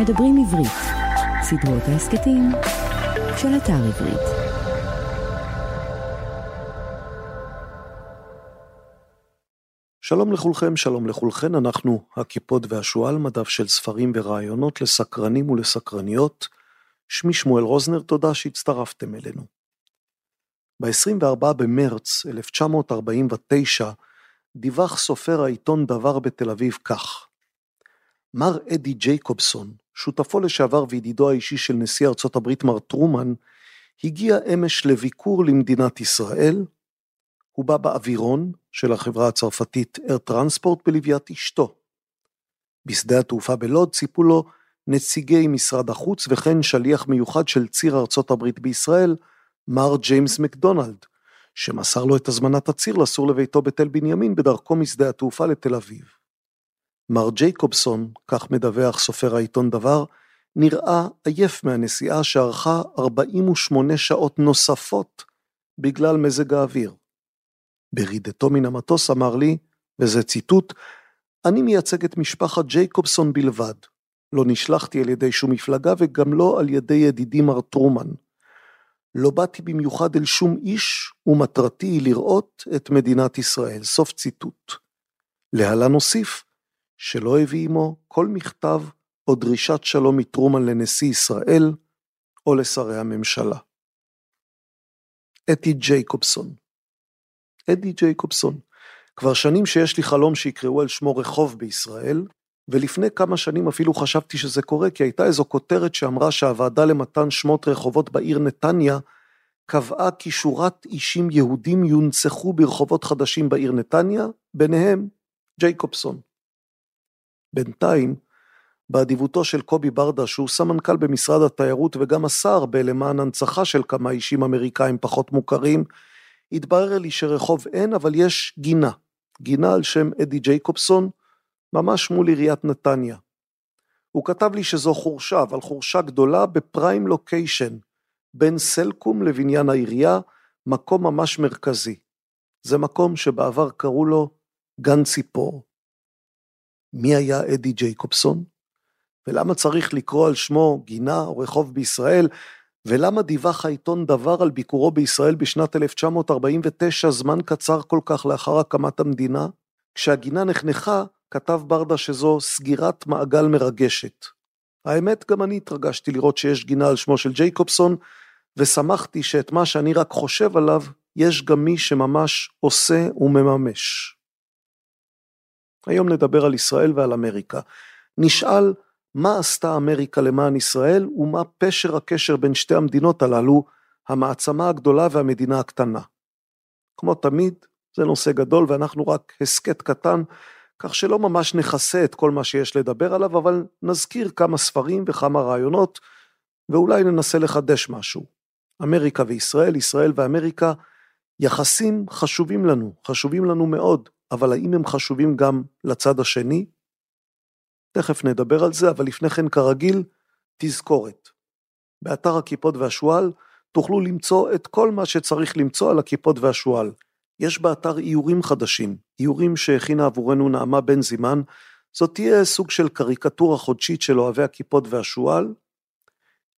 מדברים עברית, סדרות ההסכתים של אתר עברית. שלום לכולכם, שלום לכולכן, אנחנו הקיפוד והשועל, מדף של ספרים ורעיונות לסקרנים ולסקרניות. שמי שמואל רוזנר, תודה שהצטרפתם אלינו. ב-24 במרץ 1949 דיווח סופר העיתון דבר בתל אביב כך: מר אדי ג'ייקובסון, שותפו לשעבר וידידו האישי של נשיא ארצות הברית מר טרומן, הגיע אמש לביקור למדינת ישראל. הוא בא באווירון של החברה הצרפתית אר טרנספורט בלוויית אשתו. בשדה התעופה בלוד ציפו לו נציגי משרד החוץ וכן שליח מיוחד של ציר ארצות הברית בישראל, מר ג'יימס מקדונלד, שמסר לו את הזמנת הציר לסור לביתו בתל בנימין בדרכו משדה התעופה לתל אביב. מר ג'ייקובסון, כך מדווח סופר העיתון דבר, נראה עייף מהנסיעה שארכה 48 שעות נוספות בגלל מזג האוויר. ברידתו מן המטוס אמר לי, וזה ציטוט, אני מייצג את משפחת ג'ייקובסון בלבד. לא נשלחתי על ידי שום מפלגה וגם לא על ידי ידידי מר טרומן. לא באתי במיוחד אל שום איש, ומטרתי היא לראות את מדינת ישראל. סוף ציטוט. להלן נוסיף, שלא הביא עמו כל מכתב או דרישת שלום מטרומן לנשיא ישראל או לשרי הממשלה. אתי ג'ייקובסון אדי ג'ייקובסון. כבר שנים שיש לי חלום שיקראו על שמו רחוב בישראל, ולפני כמה שנים אפילו חשבתי שזה קורה, כי הייתה איזו כותרת שאמרה שהוועדה למתן שמות רחובות בעיר נתניה, קבעה כי שורת אישים יהודים יונצחו ברחובות חדשים בעיר נתניה, ביניהם ג'ייקובסון. בינתיים, באדיבותו של קובי ברדה, שהוא סמנכ"ל במשרד התיירות וגם השר בלמען הנצחה של כמה אישים אמריקאים פחות מוכרים, התברר לי שרחוב אין, אבל יש גינה. גינה על שם אדי ג'ייקובסון, ממש מול עיריית נתניה. הוא כתב לי שזו חורשה, אבל חורשה גדולה בפריים לוקיישן, בין סלקום לבניין העירייה, מקום ממש מרכזי. זה מקום שבעבר קראו לו גן ציפור. מי היה אדי ג'ייקובסון? ולמה צריך לקרוא על שמו גינה או רחוב בישראל? ולמה דיווח העיתון דבר על ביקורו בישראל בשנת 1949, זמן קצר כל כך לאחר הקמת המדינה? כשהגינה נחנכה, כתב ברדה שזו סגירת מעגל מרגשת. האמת, גם אני התרגשתי לראות שיש גינה על שמו של ג'ייקובסון, ושמחתי שאת מה שאני רק חושב עליו, יש גם מי שממש עושה ומממש. היום נדבר על ישראל ועל אמריקה. נשאל מה עשתה אמריקה למען ישראל ומה פשר הקשר בין שתי המדינות הללו, המעצמה הגדולה והמדינה הקטנה. כמו תמיד, זה נושא גדול ואנחנו רק הסכת קטן, כך שלא ממש נכסה את כל מה שיש לדבר עליו, אבל נזכיר כמה ספרים וכמה רעיונות, ואולי ננסה לחדש משהו. אמריקה וישראל, ישראל ואמריקה, יחסים חשובים לנו, חשובים לנו מאוד, אבל האם הם חשובים גם לצד השני? תכף נדבר על זה, אבל לפני כן כרגיל, תזכורת. באתר הכיפות והשועל תוכלו למצוא את כל מה שצריך למצוא על הכיפות והשועל. יש באתר איורים חדשים, איורים שהכינה עבורנו נעמה בן זימן, זאת תהיה סוג של קריקטורה חודשית של אוהבי הכיפות והשועל.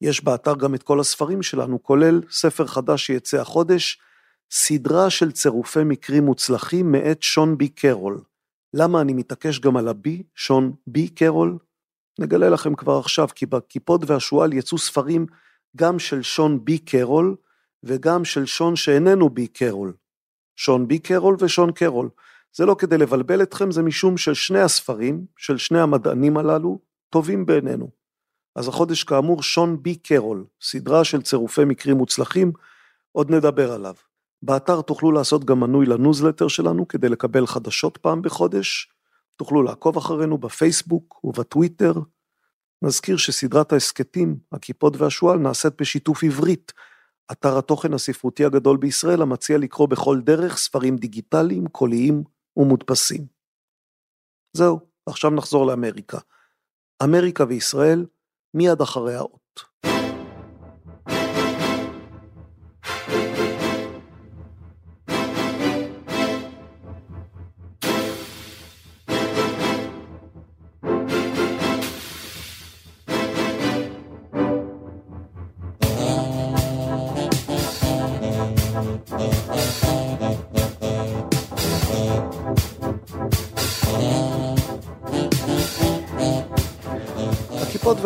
יש באתר גם את כל הספרים שלנו, כולל ספר חדש שיצא החודש, סדרה של צירופי מקרים מוצלחים מאת שון בי קרול. למה אני מתעקש גם על הבי, שון בי קרול? נגלה לכם כבר עכשיו, כי בכיפות והשועל יצאו ספרים גם של שון בי קרול וגם של שון שאיננו בי קרול. שון בי קרול ושון קרול. זה לא כדי לבלבל אתכם, זה משום ששני הספרים, של שני המדענים הללו, טובים בעינינו. אז החודש כאמור שון בי קרול, סדרה של צירופי מקרים מוצלחים, עוד נדבר עליו. באתר תוכלו לעשות גם מנוי לניוזלטר שלנו כדי לקבל חדשות פעם בחודש. תוכלו לעקוב אחרינו בפייסבוק ובטוויטר. נזכיר שסדרת ההסכתים, הקיפוד והשועל, נעשית בשיתוף עברית, אתר התוכן הספרותי הגדול בישראל המציע לקרוא בכל דרך ספרים דיגיטליים, קוליים ומודפסים. זהו, עכשיו נחזור לאמריקה. אמריקה וישראל, מיד אחרי האות.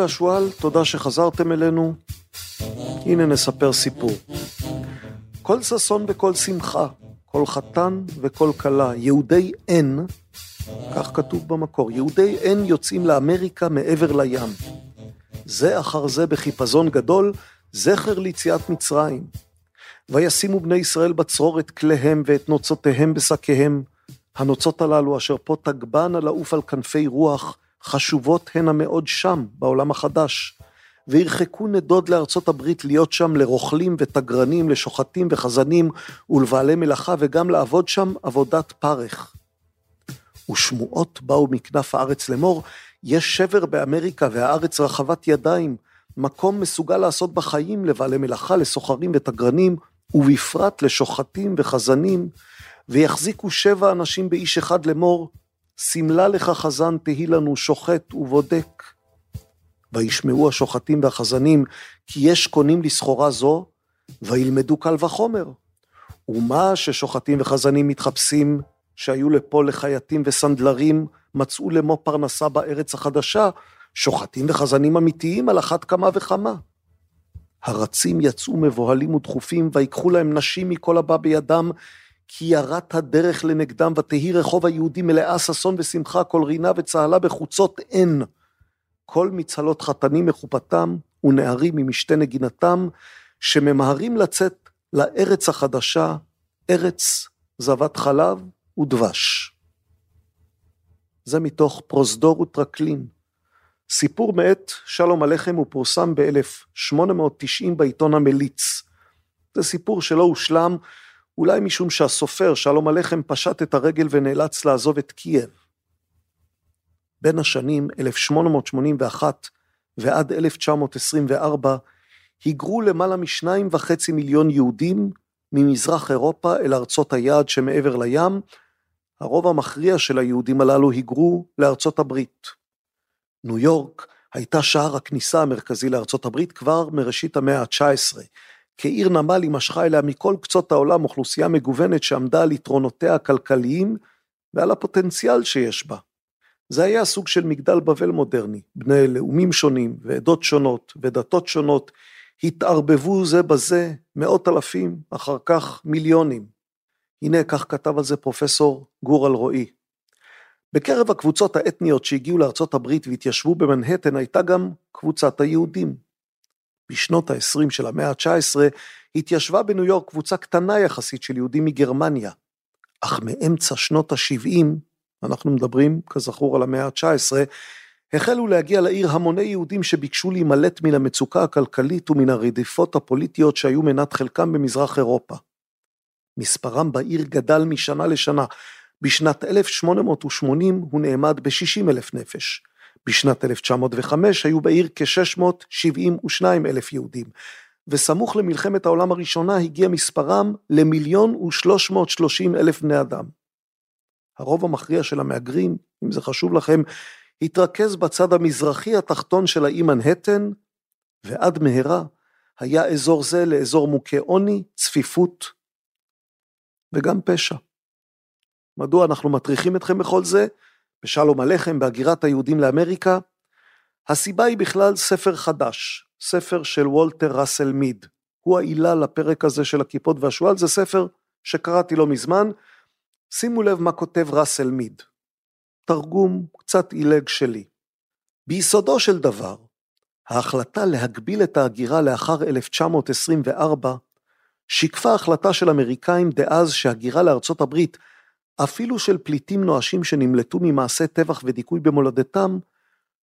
והשועל, תודה שחזרתם אלינו. הנה נספר סיפור. כל ששון וכל שמחה, כל חתן וכל כלה, יהודי N, כך כתוב במקור, יהודי N יוצאים לאמריקה מעבר לים. זה אחר זה בחיפזון גדול, זכר ליציאת מצרים. וישימו בני ישראל בצרור את כליהם ואת נוצותיהם בשקיהם. הנוצות הללו אשר פה תגבנה לעוף על כנפי רוח, חשובות הנה מאוד שם, בעולם החדש. וירחקו נדוד לארצות הברית להיות שם לרוכלים ותגרנים, לשוחטים וחזנים ולבעלי מלאכה, וגם לעבוד שם עבודת פרך. ושמועות באו מכנף הארץ לאמור, יש שבר באמריקה והארץ רחבת ידיים, מקום מסוגל לעשות בחיים לבעלי מלאכה, לסוחרים ותגרנים, ובפרט לשוחטים וחזנים, ויחזיקו שבע אנשים באיש אחד לאמור, שמלה לך חזן תהי לנו שוחט ובודק. וישמעו השוחטים והחזנים, כי יש קונים לסחורה זו, וילמדו קל וחומר. ומה ששוחטים וחזנים מתחפשים, שהיו לפה לחייטים וסנדלרים, מצאו למו פרנסה בארץ החדשה, שוחטים וחזנים אמיתיים על אחת כמה וכמה. הרצים יצאו מבוהלים ודחופים, ויקחו להם נשים מכל הבא בידם, כי ירת הדרך לנגדם, ותהי רחוב היהודי מלאה ששון ושמחה, כל רינה וצהלה בחוצות אין. כל מצהלות חתנים מחופתם, ונערים ממשתה נגינתם, שממהרים לצאת לארץ החדשה, ארץ זבת חלב ודבש. זה מתוך פרוזדור וטרקלין. סיפור מאת שלום הלחם הוא פורסם ב-1890 בעיתון המליץ. זה סיפור שלא הושלם, אולי משום שהסופר שלום הלחם פשט את הרגל ונאלץ לעזוב את קייב. בין השנים 1881 ועד 1924 היגרו למעלה משניים וחצי מיליון יהודים ממזרח אירופה אל ארצות היעד שמעבר לים, הרוב המכריע של היהודים הללו היגרו לארצות הברית. ניו יורק הייתה שער הכניסה המרכזי לארצות הברית כבר מראשית המאה ה-19. כעיר נמל היא משכה אליה מכל קצות העולם אוכלוסייה מגוונת שעמדה על יתרונותיה הכלכליים ועל הפוטנציאל שיש בה. זה היה סוג של מגדל בבל מודרני, בני לאומים שונים ועדות שונות ודתות שונות התערבבו זה בזה מאות אלפים, אחר כך מיליונים. הנה כך כתב על זה פרופסור גור אלרועי. בקרב הקבוצות האתניות שהגיעו לארצות הברית והתיישבו במנהטן הייתה גם קבוצת היהודים. בשנות ה-20 של המאה ה-19 התיישבה בניו יורק קבוצה קטנה יחסית של יהודים מגרמניה, אך מאמצע שנות ה-70, אנחנו מדברים כזכור על המאה ה-19, החלו להגיע לעיר המוני יהודים שביקשו להימלט מן המצוקה הכלכלית ומן הרדיפות הפוליטיות שהיו מנת חלקם במזרח אירופה. מספרם בעיר גדל משנה לשנה. בשנת 1880 הוא נאמד ב-60 אלף נפש. בשנת 1905 היו בעיר כ-672 אלף יהודים, וסמוך למלחמת העולם הראשונה הגיע מספרם למיליון ושלוש מאות שלושים אלף בני אדם. הרוב המכריע של המהגרים, אם זה חשוב לכם, התרכז בצד המזרחי התחתון של האי מנהטן, ועד מהרה היה אזור זה לאזור מוכה עוני, צפיפות וגם פשע. מדוע אנחנו מטריחים אתכם בכל זה? בשלום הלחם, בהגירת היהודים לאמריקה? הסיבה היא בכלל ספר חדש, ספר של וולטר ראסל מיד. הוא העילה לפרק הזה של הכיפות והשועל, זה ספר שקראתי לא מזמן. שימו לב מה כותב ראסל מיד. תרגום קצת עילג שלי. ביסודו של דבר, ההחלטה להגביל את ההגירה לאחר 1924 שיקפה החלטה של אמריקאים דאז שהגירה לארצות הברית, אפילו של פליטים נואשים שנמלטו ממעשי טבח ודיכוי במולדתם,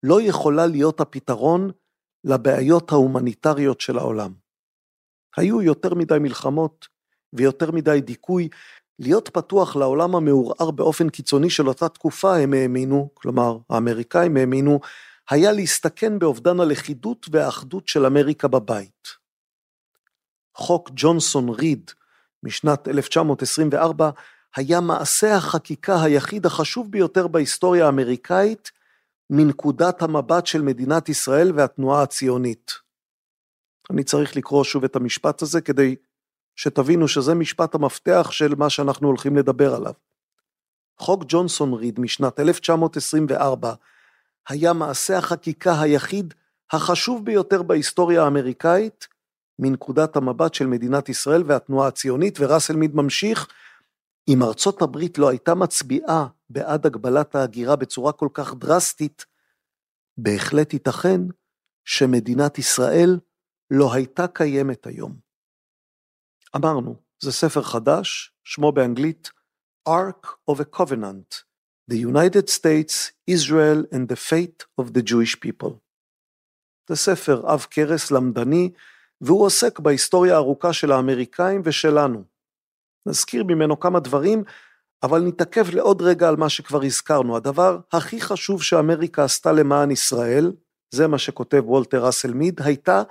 לא יכולה להיות הפתרון לבעיות ההומניטריות של העולם. היו יותר מדי מלחמות ויותר מדי דיכוי, להיות פתוח לעולם המעורער באופן קיצוני של אותה תקופה הם האמינו, כלומר האמריקאים האמינו, היה להסתכן באובדן הלכידות והאחדות של אמריקה בבית. חוק ג'ונסון ריד משנת 1924 היה מעשה החקיקה היחיד החשוב ביותר בהיסטוריה האמריקאית מנקודת המבט של מדינת ישראל והתנועה הציונית. אני צריך לקרוא שוב את המשפט הזה כדי שתבינו שזה משפט המפתח של מה שאנחנו הולכים לדבר עליו. חוק ג'ונסון ריד משנת 1924 היה מעשה החקיקה היחיד החשוב ביותר בהיסטוריה האמריקאית, מנקודת המבט של מדינת ישראל והתנועה הציונית, וראסל מיד ממשיך, אם ארצות הברית לא הייתה מצביעה בעד הגבלת ההגירה בצורה כל כך דרסטית, בהחלט ייתכן שמדינת ישראל לא הייתה קיימת היום. אמרנו, זה ספר חדש, שמו באנגלית Ark of a Covenant, The United States, Israel and the Fate of the Jewish People. זה ספר עב כרס למדני, והוא עוסק בהיסטוריה הארוכה של האמריקאים ושלנו. נזכיר ממנו כמה דברים, אבל נתעכב לעוד רגע על מה שכבר הזכרנו. הדבר הכי חשוב שאמריקה עשתה למען ישראל, זה מה שכותב וולטר ראסל מיד, הייתה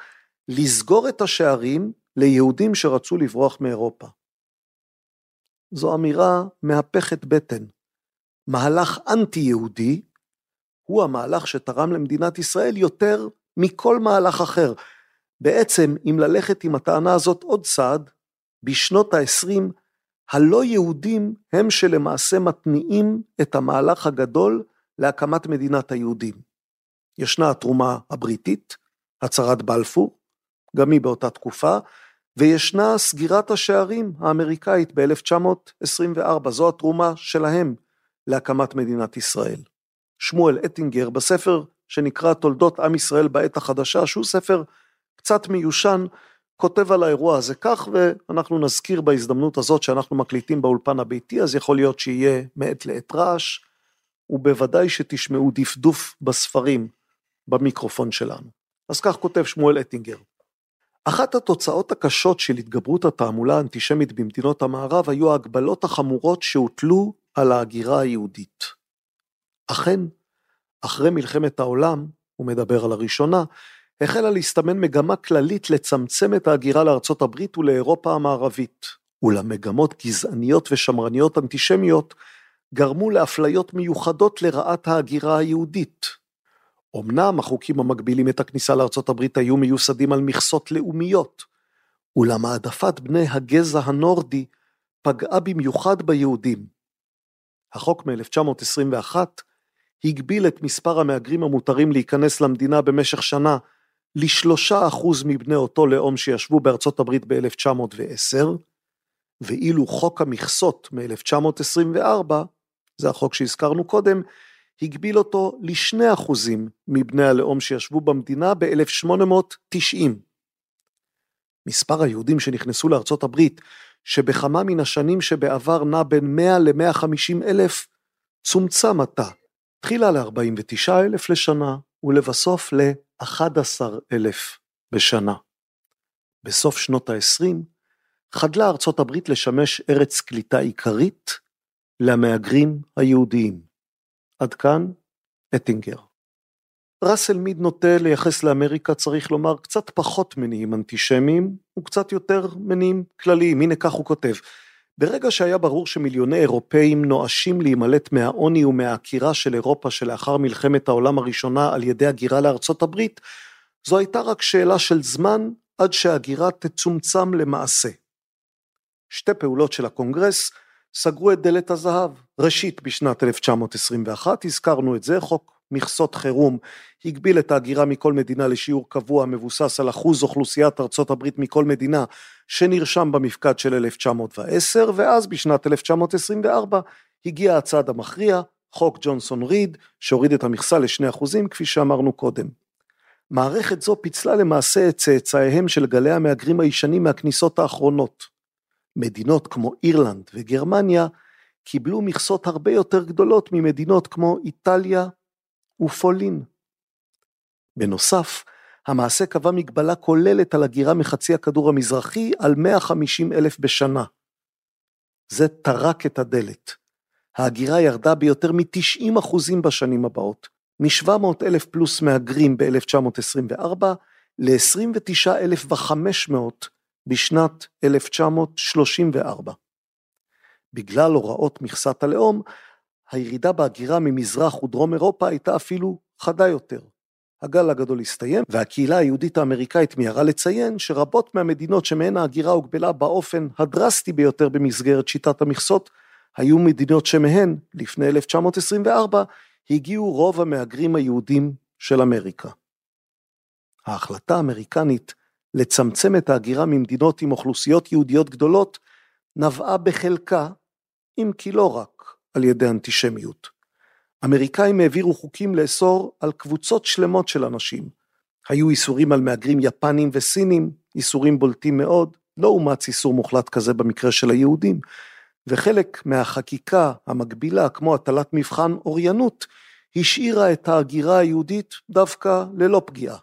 לסגור את השערים ליהודים שרצו לברוח מאירופה. זו אמירה מהפכת בטן. מהלך אנטי-יהודי הוא המהלך שתרם למדינת ישראל יותר מכל מהלך אחר. בעצם, אם ללכת עם הטענה הזאת עוד צעד, בשנות ה-20, הלא יהודים הם שלמעשה מתניעים את המהלך הגדול להקמת מדינת היהודים. ישנה התרומה הבריטית, הצהרת בלפור, גם היא באותה תקופה, וישנה סגירת השערים האמריקאית ב-1924, זו התרומה שלהם להקמת מדינת ישראל. שמואל אטינגר בספר שנקרא תולדות עם ישראל בעת החדשה, שהוא ספר קצת מיושן, כותב על האירוע הזה כך, ואנחנו נזכיר בהזדמנות הזאת שאנחנו מקליטים באולפן הביתי, אז יכול להיות שיהיה מעת לעת רעש, ובוודאי שתשמעו דפדוף בספרים במיקרופון שלנו. אז כך כותב שמואל אטינגר. אחת התוצאות הקשות של התגברות התעמולה האנטישמית במדינות המערב היו ההגבלות החמורות שהוטלו על ההגירה היהודית. אכן, אחרי מלחמת העולם, הוא מדבר על הראשונה, החלה להסתמן מגמה כללית לצמצם את ההגירה לארצות הברית ולאירופה המערבית, אולם מגמות גזעניות ושמרניות אנטישמיות גרמו לאפליות מיוחדות לרעת ההגירה היהודית. אמנם החוקים המגבילים את הכניסה לארצות הברית היו מיוסדים על מכסות לאומיות, אולם העדפת בני הגזע הנורדי פגעה במיוחד ביהודים. החוק מ-1921 הגביל את מספר המהגרים המותרים להיכנס למדינה במשך שנה לשלושה אחוז מבני אותו לאום שישבו בארצות הברית ב-1910, ואילו חוק המכסות מ-1924, זה החוק שהזכרנו קודם, הגביל אותו לשני אחוזים מבני הלאום שישבו במדינה ב-1890. מספר היהודים שנכנסו לארצות הברית, שבכמה מן השנים שבעבר נע בין 100 ל-150 אלף, צומצם עתה, תחילה ל-49 אלף לשנה, ולבסוף ל-50 11,000 בשנה. בסוף שנות ה-20 חדלה ארצות הברית לשמש ארץ קליטה עיקרית למהגרים היהודיים. עד כאן אטינגר. ראסל מיד נוטה לייחס לאמריקה, צריך לומר, קצת פחות מניעים אנטישמיים וקצת יותר מניעים כלליים. הנה כך הוא כותב. ברגע שהיה ברור שמיליוני אירופאים נואשים להימלט מהעוני ומהעקירה של אירופה שלאחר מלחמת העולם הראשונה על ידי הגירה לארצות הברית, זו הייתה רק שאלה של זמן עד שההגירה תצומצם למעשה. שתי פעולות של הקונגרס סגרו את דלת הזהב. ראשית, בשנת 1921, הזכרנו את זה, חוק מכסות חירום הגביל את ההגירה מכל מדינה לשיעור קבוע מבוסס על אחוז אוכלוסיית ארצות הברית מכל מדינה שנרשם במפקד של 1910, ואז בשנת 1924 הגיע הצעד המכריע, חוק ג'ונסון ריד, שהוריד את המכסה לשני אחוזים, כפי שאמרנו קודם. מערכת זו פיצלה למעשה את צאצאיהם של גלי המהגרים הישנים מהכניסות האחרונות. מדינות כמו אירלנד וגרמניה קיבלו מכסות הרבה יותר גדולות ממדינות כמו איטליה ופולין. בנוסף, המעשה קבע מגבלה כוללת על הגירה מחצי הכדור המזרחי על 150 אלף בשנה. זה טרק את הדלת. ההגירה ירדה ביותר מ-90 אחוזים בשנים הבאות, מ-700 אלף פלוס מהגרים ב-1924 ל-29,500 בשנת 1934. בגלל הוראות מכסת הלאום, הירידה בהגירה ממזרח ודרום אירופה הייתה אפילו חדה יותר. הגל הגדול הסתיים, והקהילה היהודית האמריקאית מיהרה לציין שרבות מהמדינות שמהן ההגירה הוגבלה באופן הדרסטי ביותר במסגרת שיטת המכסות, היו מדינות שמהן, לפני 1924, הגיעו רוב המהגרים היהודים של אמריקה. ההחלטה האמריקנית לצמצם את ההגירה ממדינות עם אוכלוסיות יהודיות גדולות נבעה בחלקה, אם כי לא רק, על ידי אנטישמיות. אמריקאים העבירו חוקים לאסור על קבוצות שלמות של אנשים. היו איסורים על מהגרים יפנים וסינים, איסורים בולטים מאוד, לא אומץ איסור מוחלט כזה במקרה של היהודים, וחלק מהחקיקה המקבילה, כמו הטלת מבחן אוריינות, השאירה את ההגירה היהודית דווקא ללא פגיעה.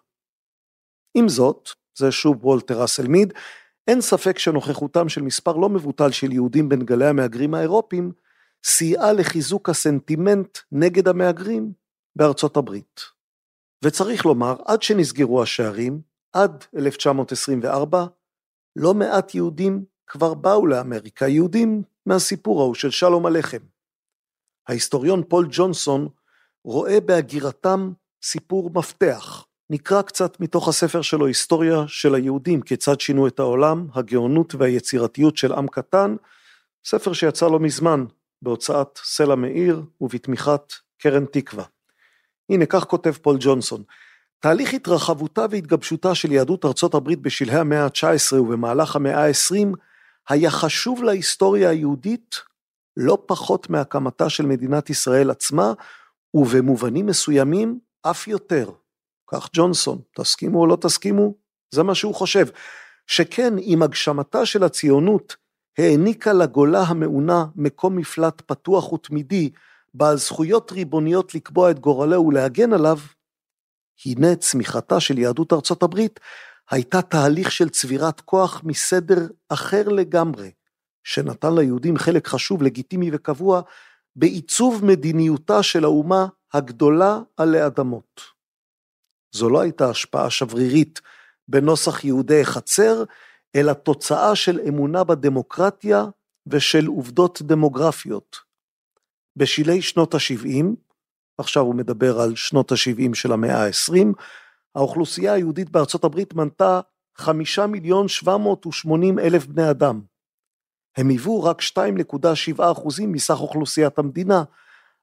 עם זאת, זה שוב וולטר ראסל מיד, אין ספק שנוכחותם של מספר לא מבוטל של יהודים בין גלי המהגרים האירופים, סייעה לחיזוק הסנטימנט נגד המהגרים בארצות הברית. וצריך לומר, עד שנסגרו השערים, עד 1924, לא מעט יהודים כבר באו לאמריקה, יהודים מהסיפור ההוא של שלום עליכם. ההיסטוריון פול ג'ונסון רואה בהגירתם סיפור מפתח. נקרא קצת מתוך הספר שלו, היסטוריה של היהודים, כיצד שינו את העולם, הגאונות והיצירתיות של עם קטן, ספר שיצא לא מזמן בהוצאת סלע מאיר ובתמיכת קרן תקווה. הנה, כך כותב פול ג'ונסון, תהליך התרחבותה והתגבשותה של יהדות ארצות הברית בשלהי המאה ה-19 ובמהלך המאה ה-20 היה חשוב להיסטוריה היהודית לא פחות מהקמתה של מדינת ישראל עצמה, ובמובנים מסוימים אף יותר. כך ג'ונסון, תסכימו או לא תסכימו, זה מה שהוא חושב. שכן עם הגשמתה של הציונות העניקה לגולה המעונה מקום מפלט פתוח ותמידי, בעל זכויות ריבוניות לקבוע את גורלו ולהגן עליו, הנה צמיחתה של יהדות ארצות הברית הייתה תהליך של צבירת כוח מסדר אחר לגמרי, שנתן ליהודים חלק חשוב, לגיטימי וקבוע, בעיצוב מדיניותה של האומה הגדולה עלי אדמות. זו לא הייתה השפעה שברירית בנוסח יהודי חצר, אלא תוצאה של אמונה בדמוקרטיה ושל עובדות דמוגרפיות. בשלהי שנות ה-70, עכשיו הוא מדבר על שנות ה-70 של המאה ה-20, האוכלוסייה היהודית בארצות הברית מנתה 5 מיליון 780 אלף בני אדם. הם היוו רק 2.7 אחוזים מסך אוכלוסיית המדינה,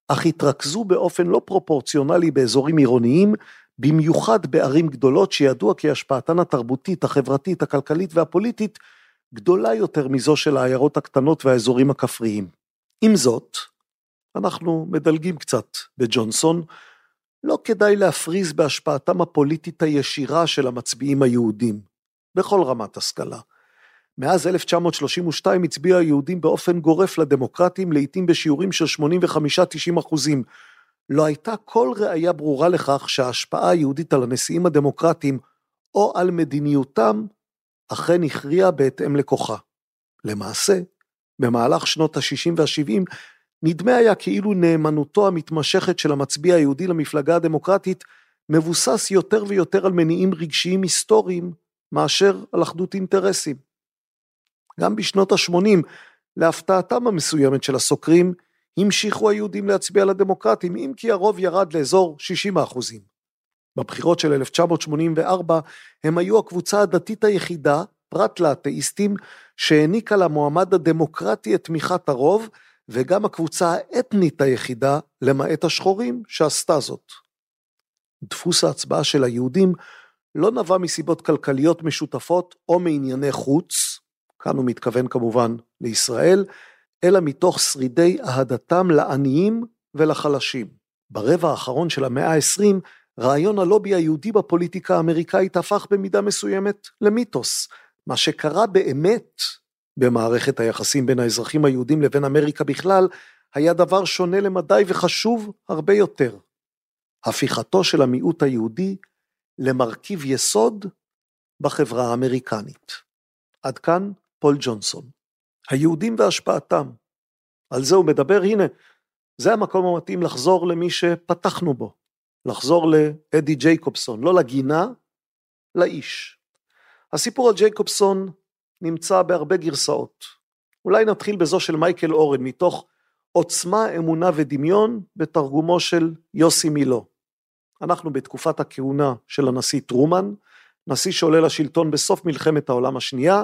אך התרכזו באופן לא פרופורציונלי באזורים עירוניים, במיוחד בערים גדולות שידוע כי השפעתן התרבותית, החברתית, הכלכלית והפוליטית גדולה יותר מזו של העיירות הקטנות והאזורים הכפריים. עם זאת, אנחנו מדלגים קצת בג'ונסון, לא כדאי להפריז בהשפעתם הפוליטית הישירה של המצביעים היהודים, בכל רמת השכלה. מאז 1932 הצביעו היהודים באופן גורף לדמוקרטים, לעיתים בשיעורים של 85-90 אחוזים. לא הייתה כל ראיה ברורה לכך שההשפעה היהודית על הנשיאים הדמוקרטיים או על מדיניותם אכן הכריעה בהתאם לכוחה. למעשה, במהלך שנות ה-60 וה-70 נדמה היה כאילו נאמנותו המתמשכת של המצביע היהודי למפלגה הדמוקרטית מבוסס יותר ויותר על מניעים רגשיים היסטוריים מאשר על אחדות אינטרסים. גם בשנות ה-80, להפתעתם המסוימת של הסוקרים, המשיכו היהודים להצביע לדמוקרטים, אם כי הרוב ירד לאזור 60 האחוזים. בבחירות של 1984 הם היו הקבוצה הדתית היחידה, פרט לאתאיסטים, שהעניקה למועמד הדמוקרטי את תמיכת הרוב, וגם הקבוצה האתנית היחידה, למעט השחורים, שעשתה זאת. דפוס ההצבעה של היהודים לא נבע מסיבות כלכליות משותפות או מענייני חוץ, כאן הוא מתכוון כמובן לישראל, אלא מתוך שרידי אהדתם לעניים ולחלשים. ברבע האחרון של המאה ה-20, רעיון הלובי היהודי בפוליטיקה האמריקאית הפך במידה מסוימת למיתוס. מה שקרה באמת במערכת היחסים בין האזרחים היהודים לבין אמריקה בכלל, היה דבר שונה למדי וחשוב הרבה יותר. הפיכתו של המיעוט היהודי למרכיב יסוד בחברה האמריקנית. עד כאן פול ג'ונסון. היהודים והשפעתם. על זה הוא מדבר, הנה, זה המקום המתאים לחזור למי שפתחנו בו, לחזור לאדי ג'ייקובסון, לא לגינה, לאיש. הסיפור על ג'ייקובסון נמצא בהרבה גרסאות. אולי נתחיל בזו של מייקל אורן, מתוך עוצמה, אמונה ודמיון, בתרגומו של יוסי מילו. אנחנו בתקופת הכהונה של הנשיא טרומן, נשיא שעולה לשלטון בסוף מלחמת העולם השנייה.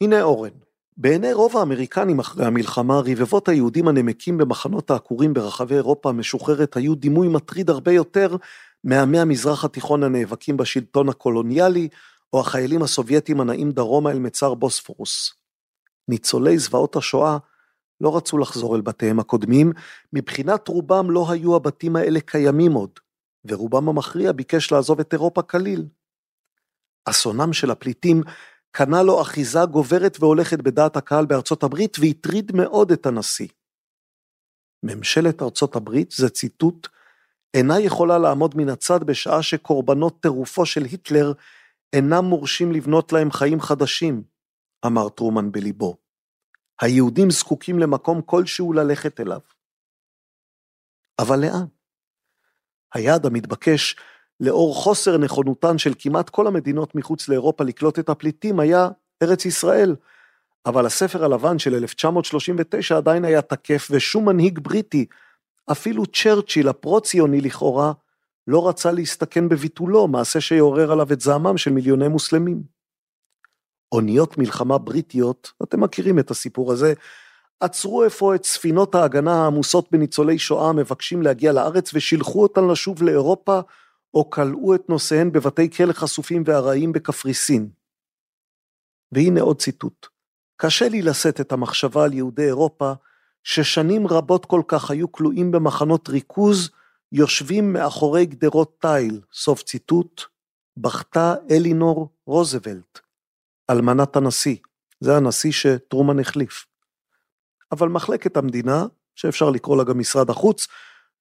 הנה אורן. בעיני רוב האמריקנים אחרי המלחמה, רבבות היהודים הנמקים במחנות העקורים ברחבי אירופה המשוחררת היו דימוי מטריד הרבה יותר מעמי המזרח התיכון הנאבקים בשלטון הקולוניאלי, או החיילים הסובייטים הנעים דרומה אל מצר בוספורוס. ניצולי זוועות השואה לא רצו לחזור אל בתיהם הקודמים, מבחינת רובם לא היו הבתים האלה קיימים עוד, ורובם המכריע ביקש לעזוב את אירופה כליל. אסונם של הפליטים קנה לו אחיזה גוברת והולכת בדעת הקהל בארצות הברית והטריד מאוד את הנשיא. ממשלת ארצות הברית, זה ציטוט, אינה יכולה לעמוד מן הצד בשעה שקורבנות טירופו של היטלר אינם מורשים לבנות להם חיים חדשים, אמר טרומן בליבו. היהודים זקוקים למקום כלשהו ללכת אליו. אבל לאן? היעד המתבקש, לאור חוסר נכונותן של כמעט כל המדינות מחוץ לאירופה לקלוט את הפליטים, היה ארץ ישראל. אבל הספר הלבן של 1939 עדיין היה תקף, ושום מנהיג בריטי, אפילו צ'רצ'יל הפרו-ציוני לכאורה, לא רצה להסתכן בביטולו, מעשה שיעורר עליו את זעמם של מיליוני מוסלמים. אוניות מלחמה בריטיות, אתם מכירים את הסיפור הזה, עצרו אפוא את ספינות ההגנה העמוסות בניצולי שואה המבקשים להגיע לארץ ושילחו אותן לשוב לאירופה, או כלאו את נושאיהן בבתי כלא חשופים וארעיים בקפריסין. והנה עוד ציטוט: קשה לי לשאת את המחשבה על יהודי אירופה, ששנים רבות כל כך היו כלואים במחנות ריכוז, יושבים מאחורי גדרות תיל, סוף ציטוט, בכתה אלינור רוזוולט, אלמנת הנשיא, זה הנשיא שטרומן החליף. אבל מחלקת המדינה, שאפשר לקרוא לה גם משרד החוץ,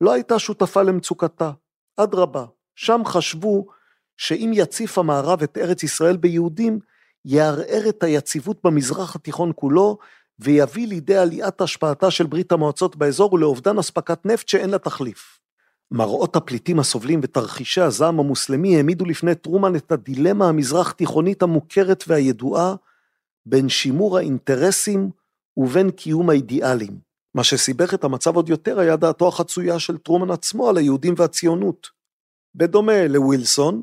לא הייתה שותפה למצוקתה. אדרבה, שם חשבו שאם יציף המערב את ארץ ישראל ביהודים, יערער את היציבות במזרח התיכון כולו, ויביא לידי עליית השפעתה של ברית המועצות באזור ולאובדן אספקת נפט שאין לה תחליף. מראות הפליטים הסובלים ותרחישי הזעם המוסלמי העמידו לפני טרומן את הדילמה המזרח תיכונית המוכרת והידועה בין שימור האינטרסים ובין קיום האידיאלים. מה שסיבך את המצב עוד יותר היה דעתו החצויה של טרומן עצמו על היהודים והציונות. בדומה לווילסון,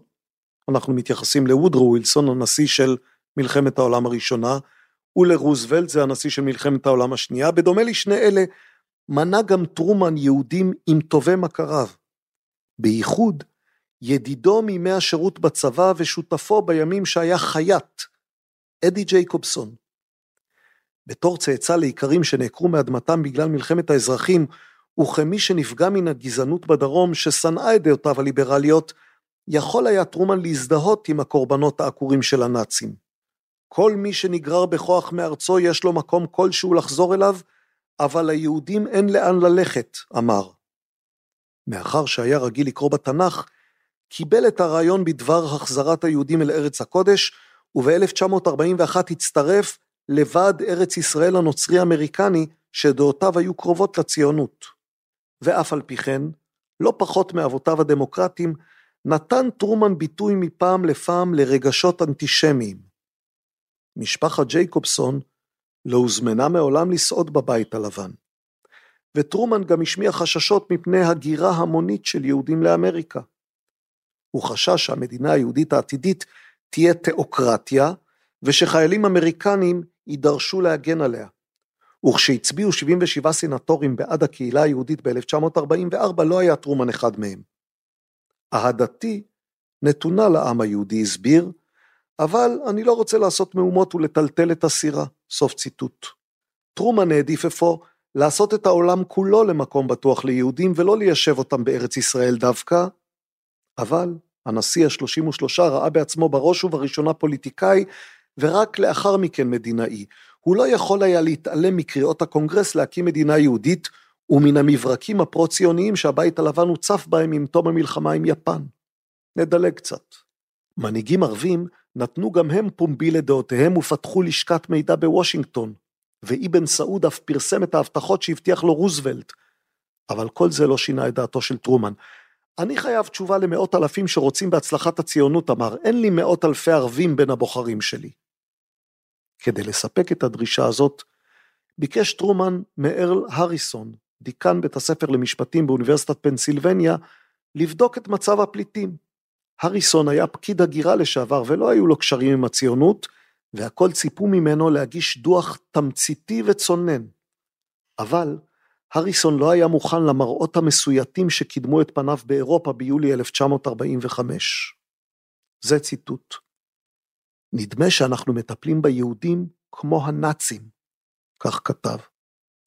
אנחנו מתייחסים לוודרו ווילסון, הנשיא של מלחמת העולם הראשונה, ולרוזוולט, זה הנשיא של מלחמת העולם השנייה, בדומה לשני אלה, מנה גם טרומן יהודים עם טובי מכריו. בייחוד, ידידו מימי השירות בצבא ושותפו בימים שהיה חייט, אדי ג'ייקובסון. בתור צאצא לאיכרים שנעקרו מאדמתם בגלל מלחמת האזרחים, וכמי שנפגע מן הגזענות בדרום ששנאה את דעותיו הליברליות, יכול היה טרומן להזדהות עם הקורבנות העקורים של הנאצים. כל מי שנגרר בכוח מארצו יש לו מקום כלשהו לחזור אליו, אבל ליהודים אין לאן ללכת, אמר. מאחר שהיה רגיל לקרוא בתנ"ך, קיבל את הרעיון בדבר החזרת היהודים אל ארץ הקודש, וב-1941 הצטרף לוועד ארץ ישראל הנוצרי-אמריקני, שדעותיו היו קרובות לציונות. ואף על פי כן, לא פחות מאבותיו הדמוקרטיים, נתן טרומן ביטוי מפעם לפעם לרגשות אנטישמיים. משפחת ג'ייקובסון לא הוזמנה מעולם לסעוד בבית הלבן. וטרומן גם השמיע חששות מפני הגירה המונית של יהודים לאמריקה. הוא חשש שהמדינה היהודית העתידית תהיה תיאוקרטיה, ושחיילים אמריקנים יידרשו להגן עליה. וכשהצביעו 77 סנטורים בעד הקהילה היהודית ב-1944 לא היה טרומן אחד מהם. אהדתי נתונה לעם היהודי, הסביר, אבל אני לא רוצה לעשות מהומות ולטלטל את הסירה, סוף ציטוט. טרומן העדיף אפוא לעשות את העולם כולו למקום בטוח ליהודים ולא ליישב אותם בארץ ישראל דווקא, אבל הנשיא ה-33 ראה בעצמו בראש ובראשונה פוליטיקאי, ורק לאחר מכן מדינאי. הוא לא יכול היה להתעלם מקריאות הקונגרס להקים מדינה יהודית, ומן המברקים הפרו-ציוניים שהבית הלבן הוצף בהם עם תום המלחמה עם יפן. נדלג קצת. מנהיגים ערבים נתנו גם הם פומבי לדעותיהם ופתחו לשכת מידע בוושינגטון, ואיבן סעוד אף פרסם את ההבטחות שהבטיח לו רוזוולט. אבל כל זה לא שינה את דעתו של טרומן. אני חייב תשובה למאות אלפים שרוצים בהצלחת הציונות, אמר, אין לי מאות אלפי ערבים בין הבוחרים שלי. כדי לספק את הדרישה הזאת, ביקש טרומן מארל הריסון, דיקן בית הספר למשפטים באוניברסיטת פנסילבניה, לבדוק את מצב הפליטים. הריסון היה פקיד הגירה לשעבר ולא היו לו קשרים עם הציונות, והכל ציפו ממנו להגיש דוח תמציתי וצונן. אבל הריסון לא היה מוכן למראות המסויטים שקידמו את פניו באירופה ביולי 1945. זה ציטוט. נדמה שאנחנו מטפלים ביהודים כמו הנאצים, כך כתב.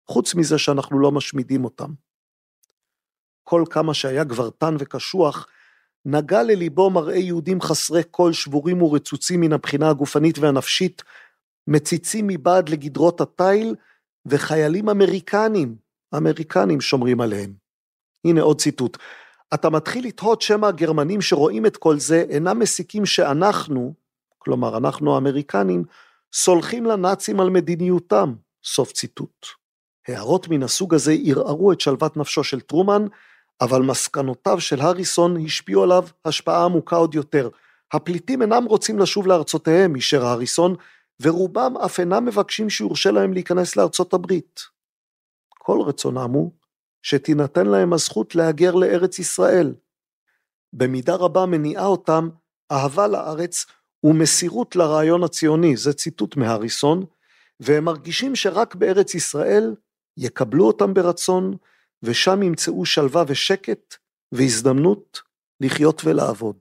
חוץ מזה שאנחנו לא משמידים אותם. כל כמה שהיה גברתן וקשוח, נגע לליבו מראה יהודים חסרי קול, שבורים ורצוצים מן הבחינה הגופנית והנפשית, מציצים מבעד לגדרות התיל, וחיילים אמריקנים, אמריקנים שומרים עליהם. הנה עוד ציטוט. אתה מתחיל לתהות שמא הגרמנים שרואים את כל זה אינם מסיקים שאנחנו, כלומר אנחנו האמריקנים, סולחים לנאצים על מדיניותם. סוף ציטוט. הערות מן הסוג הזה ערערו את שלוות נפשו של טרומן, אבל מסקנותיו של הריסון השפיעו עליו השפעה עמוקה עוד יותר. הפליטים אינם רוצים לשוב לארצותיהם, אישר הריסון, ורובם אף אינם מבקשים שיורשה להם להיכנס לארצות הברית. כל רצונם הוא שתינתן להם הזכות להגר לארץ ישראל. במידה רבה מניעה אותם אהבה לארץ ומסירות לרעיון הציוני, זה ציטוט מהריסון, והם מרגישים שרק בארץ ישראל יקבלו אותם ברצון, ושם ימצאו שלווה ושקט והזדמנות לחיות ולעבוד.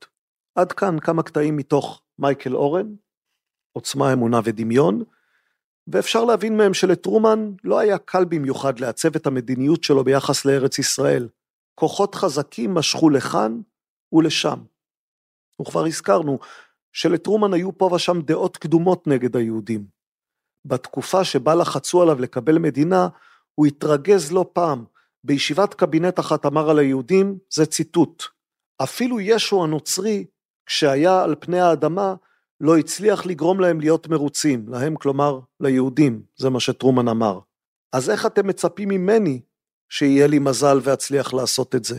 עד כאן כמה קטעים מתוך מייקל אורן, עוצמה, אמונה ודמיון, ואפשר להבין מהם שלטרומן לא היה קל במיוחד לעצב את המדיניות שלו ביחס לארץ ישראל. כוחות חזקים משכו לכאן ולשם. וכבר הזכרנו שלטרומן היו פה ושם דעות קדומות נגד היהודים. בתקופה שבה לחצו עליו לקבל מדינה, הוא התרגז לא פעם. בישיבת קבינט אחת אמר על היהודים, זה ציטוט, אפילו ישו הנוצרי, כשהיה על פני האדמה, לא הצליח לגרום להם להיות מרוצים, להם כלומר ליהודים, זה מה שטרומן אמר. אז איך אתם מצפים ממני שיהיה לי מזל ואצליח לעשות את זה?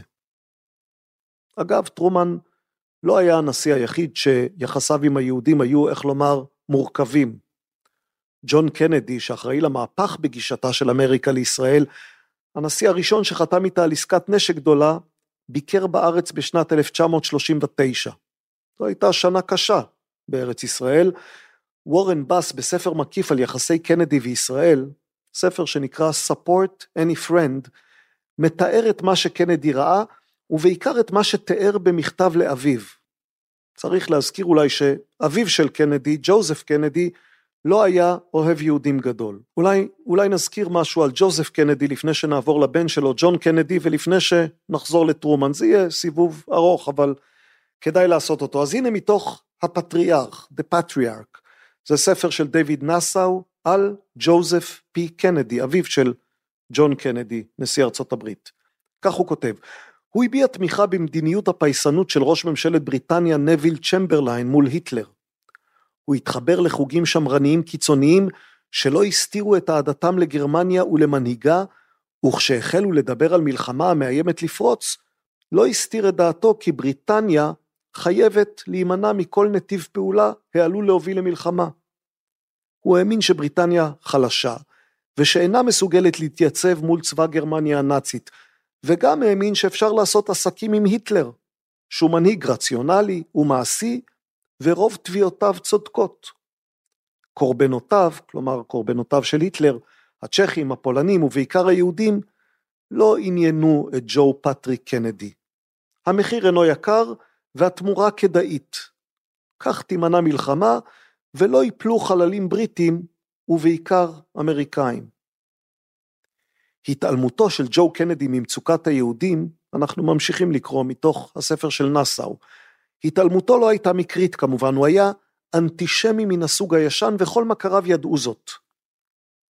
אגב, טרומן לא היה הנשיא היחיד שיחסיו עם היהודים היו, איך לומר, מורכבים. ג'ון קנדי, שאחראי למהפך בגישתה של אמריקה לישראל, הנשיא הראשון שחתם איתה על עסקת נשק גדולה, ביקר בארץ בשנת 1939. זו הייתה שנה קשה בארץ ישראל. וורן בס בספר מקיף על יחסי קנדי וישראל, ספר שנקרא Support Any Friend, מתאר את מה שקנדי ראה, ובעיקר את מה שתיאר במכתב לאביו. צריך להזכיר אולי שאביו של קנדי, ג'וזף קנדי, לא היה אוהב יהודים גדול. אולי, אולי נזכיר משהו על ג'וזף קנדי לפני שנעבור לבן שלו, ג'ון קנדי, ולפני שנחזור לטרומן. זה יהיה סיבוב ארוך, אבל כדאי לעשות אותו. אז הנה מתוך הפטריארך, The Patriarch, זה ספר של דיוויד נאסאו על ג'וזף פי קנדי, אביו של ג'ון קנדי, נשיא ארצות הברית. כך הוא כותב, הוא הביע תמיכה במדיניות הפייסנות של ראש ממשלת בריטניה נביל צ'מברליין מול היטלר. הוא התחבר לחוגים שמרניים קיצוניים שלא הסתירו את אהדתם לגרמניה ולמנהיגה, וכשהחלו לדבר על מלחמה המאיימת לפרוץ, לא הסתיר את דעתו כי בריטניה חייבת להימנע מכל נתיב פעולה העלול להוביל למלחמה. הוא האמין שבריטניה חלשה, ושאינה מסוגלת להתייצב מול צבא גרמניה הנאצית, וגם האמין שאפשר לעשות עסקים עם היטלר, שהוא מנהיג רציונלי ומעשי, ורוב תביעותיו צודקות. קורבנותיו, כלומר קורבנותיו של היטלר, הצ'כים, הפולנים ובעיקר היהודים, לא עניינו את ג'ו פטריק קנדי. המחיר אינו יקר והתמורה כדאית. כך תימנע מלחמה ולא יפלו חללים בריטים ובעיקר אמריקאים. התעלמותו של ג'ו קנדי ממצוקת היהודים, אנחנו ממשיכים לקרוא מתוך הספר של נאסאו. התעלמותו לא הייתה מקרית כמובן, הוא היה אנטישמי מן הסוג הישן וכל מכריו ידעו זאת.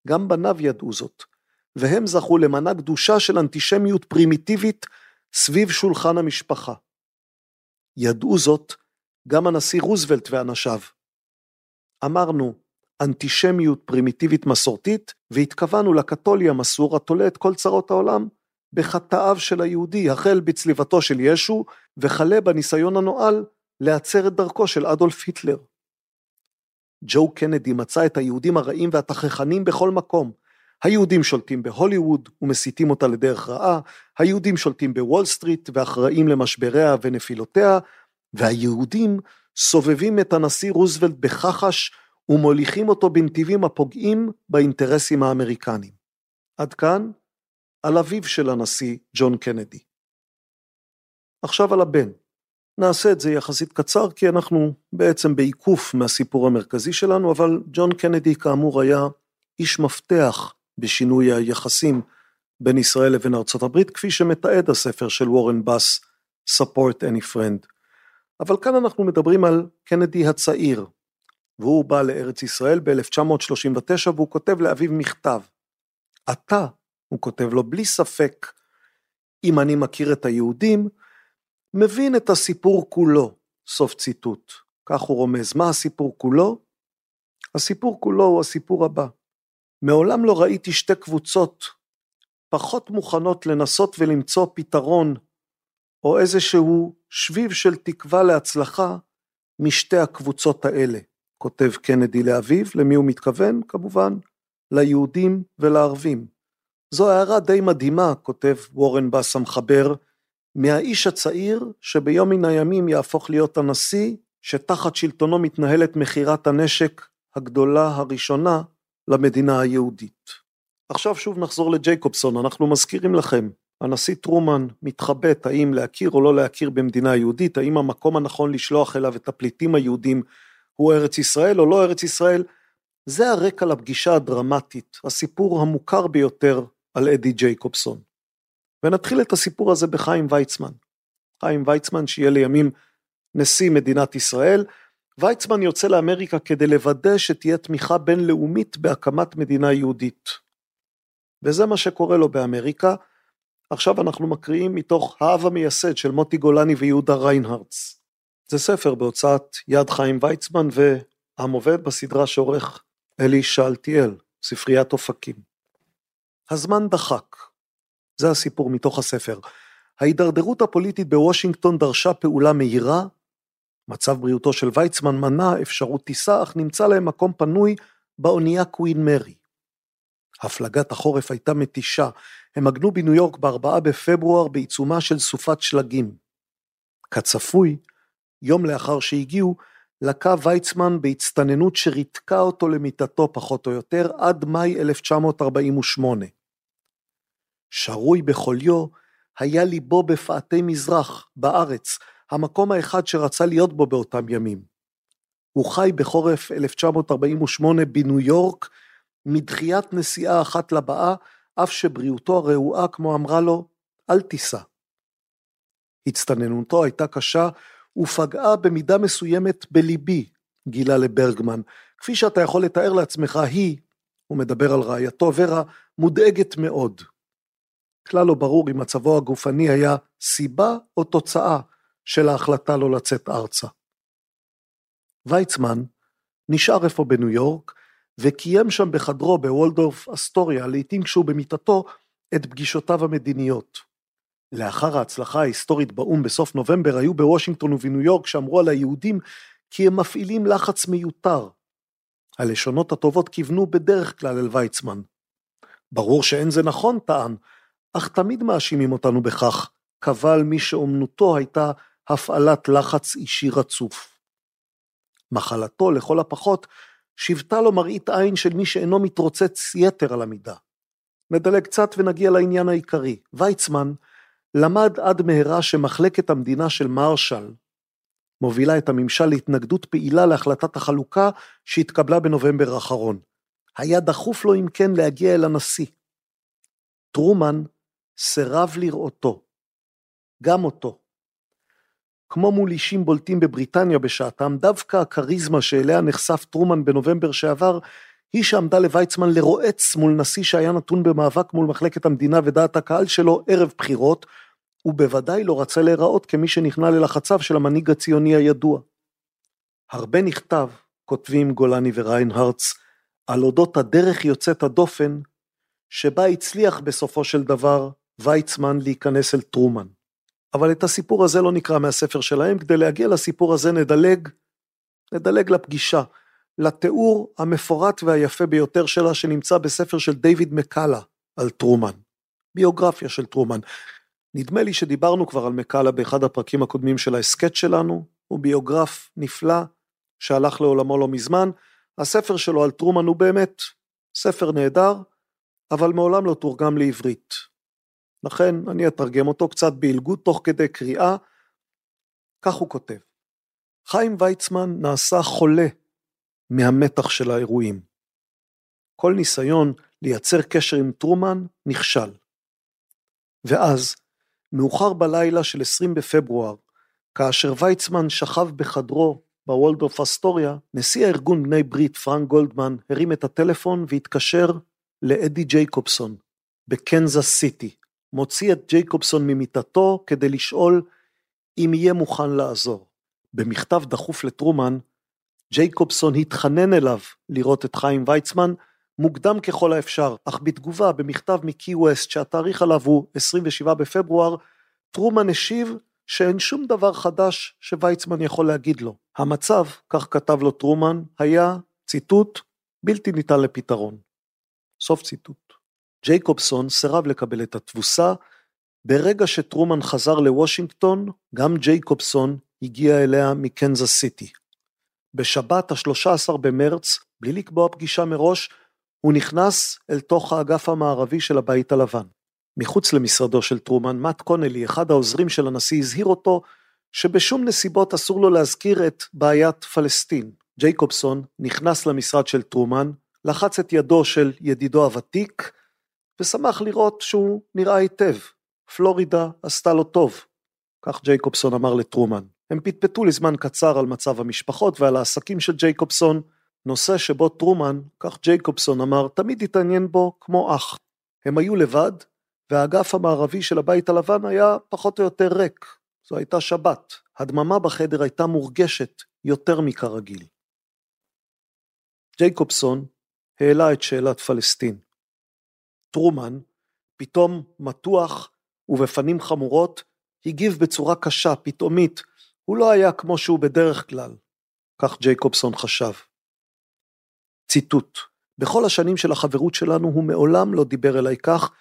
גם בניו ידעו זאת, והם זכו למנה גדושה של אנטישמיות פרימיטיבית סביב שולחן המשפחה. ידעו זאת גם הנשיא רוזוולט ואנשיו. אמרנו, אנטישמיות פרימיטיבית מסורתית, והתכוונו לקתולי המסור התולה את כל צרות העולם בחטאיו של היהודי, החל בצליבתו של ישו, וכלה בניסיון הנואל להצר את דרכו של אדולף היטלר. ג'ו קנדי מצא את היהודים הרעים והתככנים בכל מקום. היהודים שולטים בהוליווד ומסיתים אותה לדרך רעה, היהודים שולטים בוול סטריט ואחראים למשבריה ונפילותיה, והיהודים סובבים את הנשיא רוזוולט בכחש ומוליכים אותו בנתיבים הפוגעים באינטרסים האמריקניים. עד כאן על אביו של הנשיא ג'ון קנדי. עכשיו על הבן. נעשה את זה יחסית קצר כי אנחנו בעצם בעיקוף מהסיפור המרכזי שלנו, אבל ג'ון קנדי כאמור היה איש מפתח בשינוי היחסים בין ישראל לבין ארצות הברית, כפי שמתעד הספר של וורן באס, Support Any Friend. אבל כאן אנחנו מדברים על קנדי הצעיר, והוא בא לארץ ישראל ב-1939 והוא כותב לאביו מכתב. אתה, הוא כותב לו, בלי ספק, אם אני מכיר את היהודים, מבין את הסיפור כולו, סוף ציטוט. כך הוא רומז. מה הסיפור כולו? הסיפור כולו הוא הסיפור הבא. מעולם לא ראיתי שתי קבוצות פחות מוכנות לנסות ולמצוא פתרון או איזשהו שביב של תקווה להצלחה משתי הקבוצות האלה, כותב קנדי לאביו, למי הוא מתכוון? כמובן, ליהודים ולערבים. זו הערה די מדהימה, כותב וורן באס המחבר, מהאיש הצעיר שביום מן הימים יהפוך להיות הנשיא שתחת שלטונו מתנהלת מכירת הנשק הגדולה הראשונה למדינה היהודית. עכשיו שוב נחזור לג'ייקובסון, אנחנו מזכירים לכם, הנשיא טרומן מתחבט האם להכיר או לא להכיר במדינה יהודית, האם המקום הנכון לשלוח אליו את הפליטים היהודים הוא ארץ ישראל או לא ארץ ישראל, זה הרקע לפגישה הדרמטית, הסיפור המוכר ביותר על אדי ג'ייקובסון. ונתחיל את הסיפור הזה בחיים ויצמן. חיים ויצמן שיהיה לימים נשיא מדינת ישראל, ויצמן יוצא לאמריקה כדי לוודא שתהיה תמיכה בינלאומית בהקמת מדינה יהודית. וזה מה שקורה לו באמריקה. עכשיו אנחנו מקריאים מתוך האב המייסד של מוטי גולני ויהודה ריינהרץ. זה ספר בהוצאת יד חיים ויצמן ועם עובד בסדרה שעורך אלי שאלתיאל, ספריית אופקים. הזמן דחק. זה הסיפור מתוך הספר. ההידרדרות הפוליטית בוושינגטון דרשה פעולה מהירה, מצב בריאותו של ויצמן מנע אפשרות טיסה, אך נמצא להם מקום פנוי באונייה קווין מרי. הפלגת החורף הייתה מתישה, הם עגנו בניו יורק ב-4 בפברואר בעיצומה של סופת שלגים. כצפוי, יום לאחר שהגיעו, לקה ויצמן בהצטננות שריתקה אותו למיטתו פחות או יותר עד מאי 1948. שרוי בחוליו, היה ליבו בפאתי מזרח, בארץ, המקום האחד שרצה להיות בו באותם ימים. הוא חי בחורף 1948 בניו יורק, מדחיית נסיעה אחת לבאה, אף שבריאותו הרעועה, כמו אמרה לו, אל תיסע. הצטננותו הייתה קשה ופגעה במידה מסוימת בליבי, גילה לברגמן. כפי שאתה יכול לתאר לעצמך, היא, הוא מדבר על רעייתו ורה, מודאגת מאוד. כלל לא ברור אם מצבו הגופני היה סיבה או תוצאה של ההחלטה לא לצאת ארצה. ויצמן נשאר אפוא בניו יורק, וקיים שם בחדרו בוולדורף אסטוריה, לעתים כשהוא במיטתו, את פגישותיו המדיניות. לאחר ההצלחה ההיסטורית באו"ם בסוף נובמבר, היו בוושינגטון ובניו יורק שאמרו על היהודים כי הם מפעילים לחץ מיותר. הלשונות הטובות כיוונו בדרך כלל אל ויצמן. ברור שאין זה נכון, טען, אך תמיד מאשימים אותנו בכך, קבל מי שאומנותו הייתה הפעלת לחץ אישי רצוף. מחלתו, לכל הפחות, שיוותה לו מראית עין של מי שאינו מתרוצץ יתר על המידה. נדלג קצת ונגיע לעניין העיקרי. ויצמן למד עד מהרה שמחלקת המדינה של מרשל מובילה את הממשל להתנגדות פעילה להחלטת החלוקה שהתקבלה בנובמבר האחרון. היה דחוף לו אם כן להגיע אל הנשיא. טרומן סירב לראותו. גם אותו. כמו מול אישים בולטים בבריטניה בשעתם, דווקא הכריזמה שאליה נחשף טרומן בנובמבר שעבר, היא שעמדה לוויצמן לרועץ מול נשיא שהיה נתון במאבק מול מחלקת המדינה ודעת הקהל שלו ערב בחירות, ובוודאי לא רצה להיראות כמי שנכנע ללחציו של המנהיג הציוני הידוע. הרבה נכתב, כותבים גולני וריינהרץ, על אודות הדרך יוצאת הדופן, שבה הצליח בסופו של דבר ויצמן להיכנס אל טרומן. אבל את הסיפור הזה לא נקרא מהספר שלהם, כדי להגיע לסיפור הזה נדלג, נדלג לפגישה, לתיאור המפורט והיפה ביותר שלה שנמצא בספר של דיוויד מקאלה על טרומן, ביוגרפיה של טרומן. נדמה לי שדיברנו כבר על מקאלה באחד הפרקים הקודמים של ההסכת שלנו, הוא ביוגרף נפלא שהלך לעולמו לא מזמן, הספר שלו על טרומן הוא באמת ספר נהדר, אבל מעולם לא תורגם לעברית. לכן אני אתרגם אותו קצת בעילגות תוך כדי קריאה. כך הוא כותב: חיים ויצמן נעשה חולה מהמתח של האירועים. כל ניסיון לייצר קשר עם טרומן נכשל. ואז, מאוחר בלילה של 20 בפברואר, כאשר ויצמן שכב בחדרו בוולדורף אסטוריה, נשיא הארגון בני ברית פרנק גולדמן הרים את הטלפון והתקשר לאדי ג'ייקובסון בקנזס סיטי, מוציא את ג'ייקובסון ממיטתו כדי לשאול אם יהיה מוכן לעזור. במכתב דחוף לטרומן, ג'ייקובסון התחנן אליו לראות את חיים ויצמן מוקדם ככל האפשר, אך בתגובה במכתב מקי ווסט שהתאריך עליו הוא 27 בפברואר, טרומן השיב שאין שום דבר חדש שוויצמן יכול להגיד לו. המצב, כך כתב לו טרומן, היה, ציטוט, בלתי ניתן לפתרון. סוף ציטוט. ג'ייקובסון סירב לקבל את התבוסה, ברגע שטרומן חזר לוושינגטון, גם ג'ייקובסון הגיע אליה מקנזס סיטי. בשבת ה-13 במרץ, בלי לקבוע פגישה מראש, הוא נכנס אל תוך האגף המערבי של הבית הלבן. מחוץ למשרדו של טרומן, מאט קונלי, אחד העוזרים של הנשיא, הזהיר אותו שבשום נסיבות אסור לו להזכיר את בעיית פלסטין. ג'ייקובסון נכנס למשרד של טרומן, לחץ את ידו של ידידו הוותיק, ושמח לראות שהוא נראה היטב. פלורידה עשתה לו טוב, כך ג'ייקובסון אמר לטרומן. הם פטפטו לזמן קצר על מצב המשפחות ועל העסקים של ג'ייקובסון, נושא שבו טרומן, כך ג'ייקובסון אמר, תמיד התעניין בו כמו אח. הם היו לבד, והאגף המערבי של הבית הלבן היה פחות או יותר ריק. זו הייתה שבת. הדממה בחדר הייתה מורגשת יותר מכרגיל. ג'ייקובסון העלה את שאלת פלסטין. טרומן, פתאום מתוח ובפנים חמורות, הגיב בצורה קשה, פתאומית, הוא לא היה כמו שהוא בדרך כלל, כך ג'ייקובסון חשב. ציטוט: בכל השנים של החברות שלנו הוא מעולם לא דיבר אליי כך,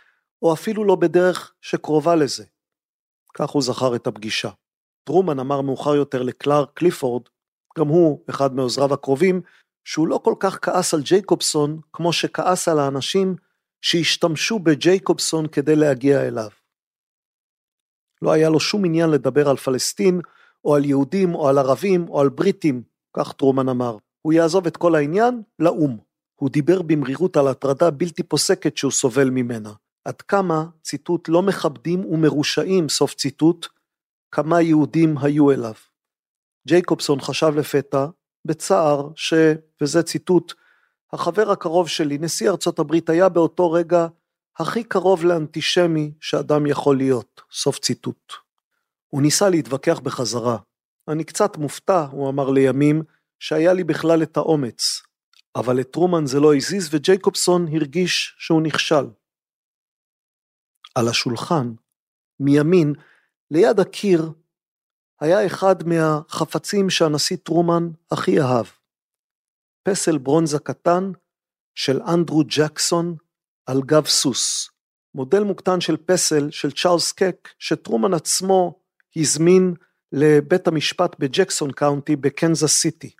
או אפילו לא בדרך שקרובה לזה. כך הוא זכר את הפגישה. טרומן אמר מאוחר יותר לקלארק קליפורד, גם הוא אחד מעוזריו הקרובים, שהוא לא כל כך כעס על ג'ייקובסון כמו שכעס על האנשים שהשתמשו בג'ייקובסון כדי להגיע אליו. לא היה לו שום עניין לדבר על פלסטין, או על יהודים, או על ערבים, או על בריטים, כך טרומן אמר. הוא יעזוב את כל העניין לאו"ם. הוא דיבר במרירות על הטרדה בלתי פוסקת שהוא סובל ממנה. עד כמה, ציטוט, לא מכבדים ומרושעים, סוף ציטוט, כמה יהודים היו אליו. ג'ייקובסון חשב לפתע, בצער, ש, וזה ציטוט, החבר הקרוב שלי, נשיא ארצות הברית, היה באותו רגע הכי קרוב לאנטישמי שאדם יכול להיות. סוף ציטוט. הוא ניסה להתווכח בחזרה. אני קצת מופתע, הוא אמר לימים, שהיה לי בכלל את האומץ. אבל את טרומן זה לא הזיז וג'ייקובסון הרגיש שהוא נכשל. על השולחן, מימין, ליד הקיר, היה אחד מהחפצים שהנשיא טרומן הכי אהב. פסל ברונזה קטן של אנדרו ג'קסון על גב סוס. מודל מוקטן של פסל של צ'ארלס קק שטרומן עצמו הזמין לבית המשפט בג'קסון קאונטי בקנזס סיטי.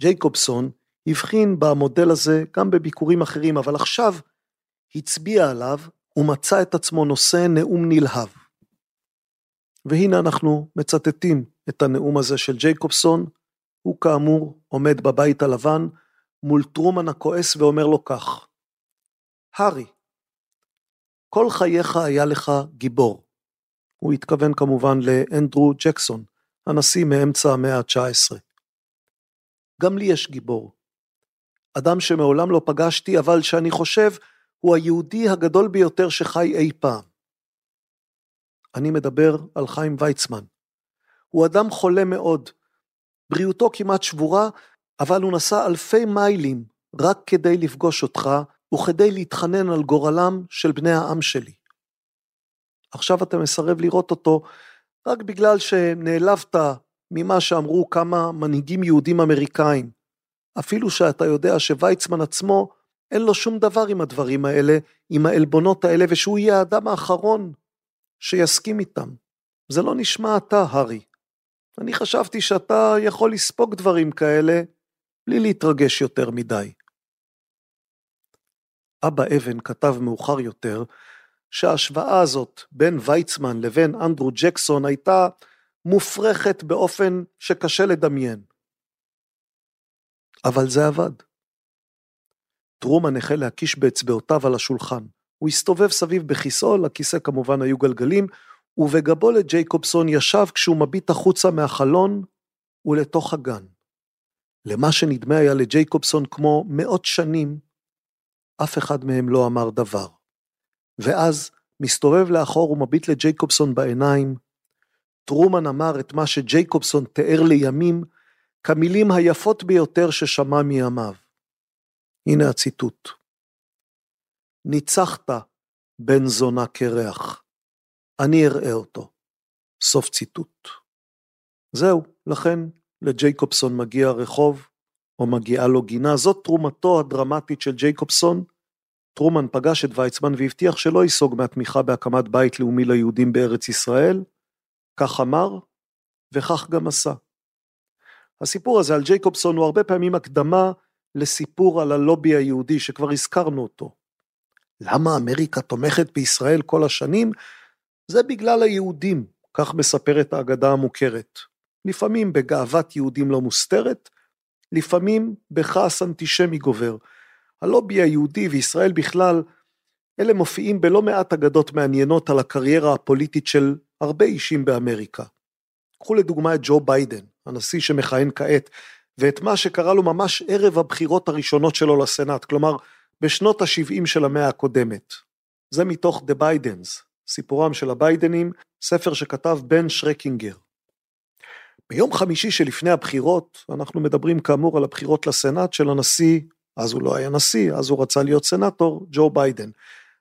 ג'ייקובסון הבחין במודל הזה גם בביקורים אחרים, אבל עכשיו הצביע עליו ומצא את עצמו נושא נאום נלהב. והנה אנחנו מצטטים את הנאום הזה של ג'ייקובסון, הוא כאמור עומד בבית הלבן מול טרומן הכועס ואומר לו כך: הארי, כל חייך היה לך גיבור. הוא התכוון כמובן לאנדרו ג'קסון, הנשיא מאמצע המאה ה-19. גם לי יש גיבור. אדם שמעולם לא פגשתי, אבל שאני חושב הוא היהודי הגדול ביותר שחי אי פעם. אני מדבר על חיים ויצמן. הוא אדם חולה מאוד. בריאותו כמעט שבורה, אבל הוא נסע אלפי מיילים רק כדי לפגוש אותך וכדי להתחנן על גורלם של בני העם שלי. עכשיו אתה מסרב לראות אותו רק בגלל שנעלבת ממה שאמרו כמה מנהיגים יהודים אמריקאים. אפילו שאתה יודע שוויצמן עצמו אין לו שום דבר עם הדברים האלה, עם העלבונות האלה, ושהוא יהיה האדם האחרון שיסכים איתם. זה לא נשמע אתה, הארי. אני חשבתי שאתה יכול לספוג דברים כאלה בלי להתרגש יותר מדי. אבא אבן כתב מאוחר יותר שההשוואה הזאת בין ויצמן לבין אנדרו ג'קסון הייתה מופרכת באופן שקשה לדמיין. אבל זה עבד. טרומן החל להקיש באצבעותיו על השולחן. הוא הסתובב סביב בכיסאו, לכיסא כמובן היו גלגלים, ובגבו לג'ייקובסון ישב כשהוא מביט החוצה מהחלון ולתוך הגן. למה שנדמה היה לג'ייקובסון כמו מאות שנים, אף אחד מהם לא אמר דבר. ואז, מסתובב לאחור ומביט לג'ייקובסון בעיניים, טרומן אמר את מה שג'ייקובסון תיאר לימים כמילים היפות ביותר ששמע מימיו. הנה הציטוט: ניצחת, בן זונה קרח, אני אראה אותו. סוף ציטוט. זהו, לכן לג'ייקובסון מגיע רחוב, או מגיעה לו גינה, זאת תרומתו הדרמטית של ג'ייקובסון. טרומן פגש את ויצמן והבטיח שלא ייסוג מהתמיכה בהקמת בית לאומי ליהודים בארץ ישראל, כך אמר, וכך גם עשה. הסיפור הזה על ג'ייקובסון הוא הרבה פעמים הקדמה לסיפור על הלובי היהודי שכבר הזכרנו אותו. למה אמריקה תומכת בישראל כל השנים? זה בגלל היהודים, כך מספרת האגדה המוכרת. לפעמים בגאוות יהודים לא מוסתרת, לפעמים בכעס אנטישמי גובר. הלובי היהודי וישראל בכלל, אלה מופיעים בלא מעט אגדות מעניינות על הקריירה הפוליטית של הרבה אישים באמריקה. קחו לדוגמה את ג'ו ביידן, הנשיא שמכהן כעת, ואת מה שקרה לו ממש ערב הבחירות הראשונות שלו לסנאט, כלומר בשנות ה-70 של המאה הקודמת. זה מתוך The Bidens, סיפורם של הביידנים, ספר שכתב בן שרקינגר. ביום חמישי שלפני הבחירות, אנחנו מדברים כאמור על הבחירות לסנאט של הנשיא, אז הוא לא היה נשיא, אז הוא רצה להיות סנאטור, ג'ו ביידן.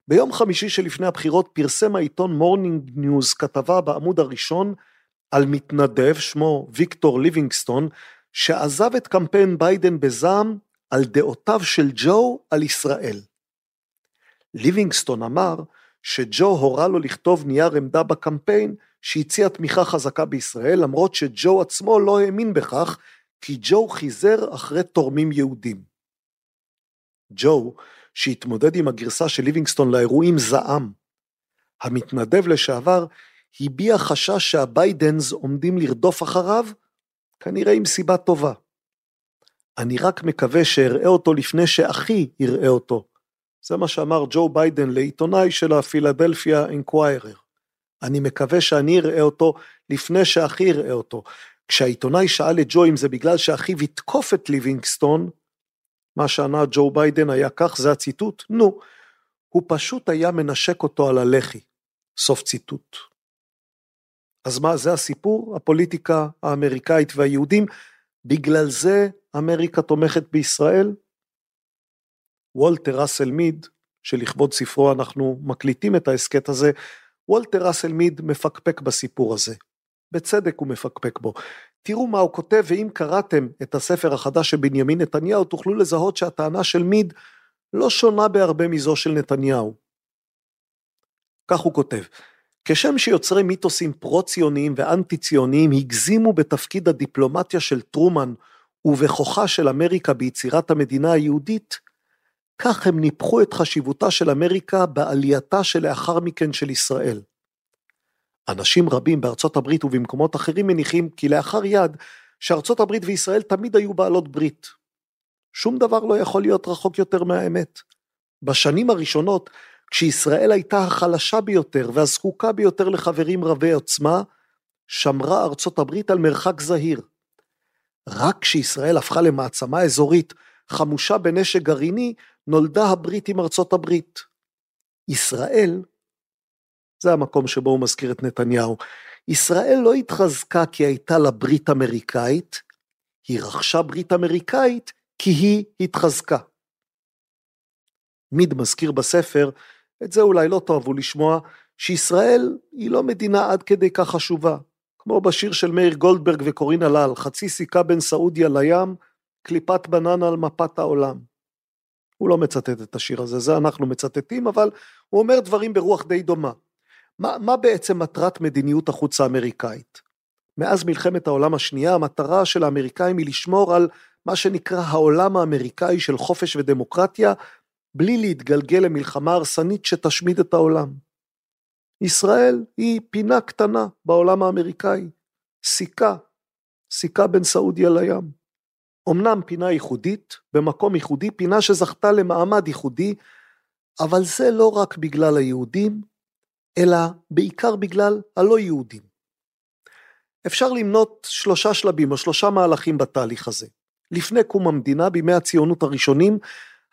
ביום חמישי שלפני הבחירות פרסם העיתון מורנינג ניוז כתבה בעמוד הראשון על מתנדב, שמו ויקטור ליבינגסטון, שעזב את קמפיין ביידן בזעם על דעותיו של ג'ו על ישראל. ליבינגסטון אמר שג'ו הורה לו לכתוב נייר עמדה בקמפיין שהציע תמיכה חזקה בישראל, למרות שג'ו עצמו לא האמין בכך, כי ג'ו חיזר אחרי תורמים יהודים. ג'ו, שהתמודד עם הגרסה של ליבינגסטון לאירועים זעם. המתנדב לשעבר הביע חשש שהביידנס עומדים לרדוף אחריו, כנראה עם סיבה טובה. אני רק מקווה שאראה אותו לפני שאחי יראה אותו. זה מה שאמר ג'ו ביידן לעיתונאי של הפילדלפיה אינקוויירר. אני מקווה שאני אראה אותו לפני שאחי יראה אותו. כשהעיתונאי שאל את ג'ו אם זה בגלל שאחיו יתקוף את ליבינגסטון, מה שענה ג'ו ביידן היה כך, זה הציטוט, נו, הוא פשוט היה מנשק אותו על הלחי. סוף ציטוט. אז מה, זה הסיפור? הפוליטיקה האמריקאית והיהודים, בגלל זה אמריקה תומכת בישראל? וולטר ראסל מיד, שלכבוד ספרו אנחנו מקליטים את ההסכת הזה, וולטר ראסל מיד מפקפק בסיפור הזה. בצדק הוא מפקפק בו. תראו מה הוא כותב, ואם קראתם את הספר החדש של בנימין נתניהו, תוכלו לזהות שהטענה של מיד לא שונה בהרבה מזו של נתניהו. כך הוא כותב, כשם שיוצרי מיתוסים פרו-ציוניים ואנטי-ציוניים הגזימו בתפקיד הדיפלומטיה של טרומן ובכוחה של אמריקה ביצירת המדינה היהודית, כך הם ניפחו את חשיבותה של אמריקה בעלייתה שלאחר מכן של ישראל. אנשים רבים בארצות הברית ובמקומות אחרים מניחים כי לאחר יד שארצות הברית וישראל תמיד היו בעלות ברית. שום דבר לא יכול להיות רחוק יותר מהאמת. בשנים הראשונות, כשישראל הייתה החלשה ביותר והזקוקה ביותר לחברים רבי עוצמה, שמרה ארצות הברית על מרחק זהיר. רק כשישראל הפכה למעצמה אזורית חמושה בנשק גרעיני, נולדה הברית עם ארצות הברית. ישראל, זה המקום שבו הוא מזכיר את נתניהו, ישראל לא התחזקה כי הייתה לה ברית אמריקאית, היא רכשה ברית אמריקאית כי היא התחזקה. מיד מזכיר בספר, את זה אולי לא תאהבו לשמוע, שישראל היא לא מדינה עד כדי כך חשובה. כמו בשיר של מאיר גולדברג וקורין הלל, חצי סיכה בין סעודיה לים, קליפת בננה על מפת העולם. הוא לא מצטט את השיר הזה, זה אנחנו מצטטים, אבל הוא אומר דברים ברוח די דומה. מה, מה בעצם מטרת מדיניות החוץ האמריקאית? מאז מלחמת העולם השנייה, המטרה של האמריקאים היא לשמור על מה שנקרא העולם האמריקאי של חופש ודמוקרטיה, בלי להתגלגל למלחמה הרסנית שתשמיד את העולם. ישראל היא פינה קטנה בעולם האמריקאי, סיכה, סיכה בין סעודיה לים. אמנם פינה ייחודית, במקום ייחודי, פינה שזכתה למעמד ייחודי, אבל זה לא רק בגלל היהודים, אלא בעיקר בגלל הלא יהודים. אפשר למנות שלושה שלבים או שלושה מהלכים בתהליך הזה. לפני קום המדינה, בימי הציונות הראשונים,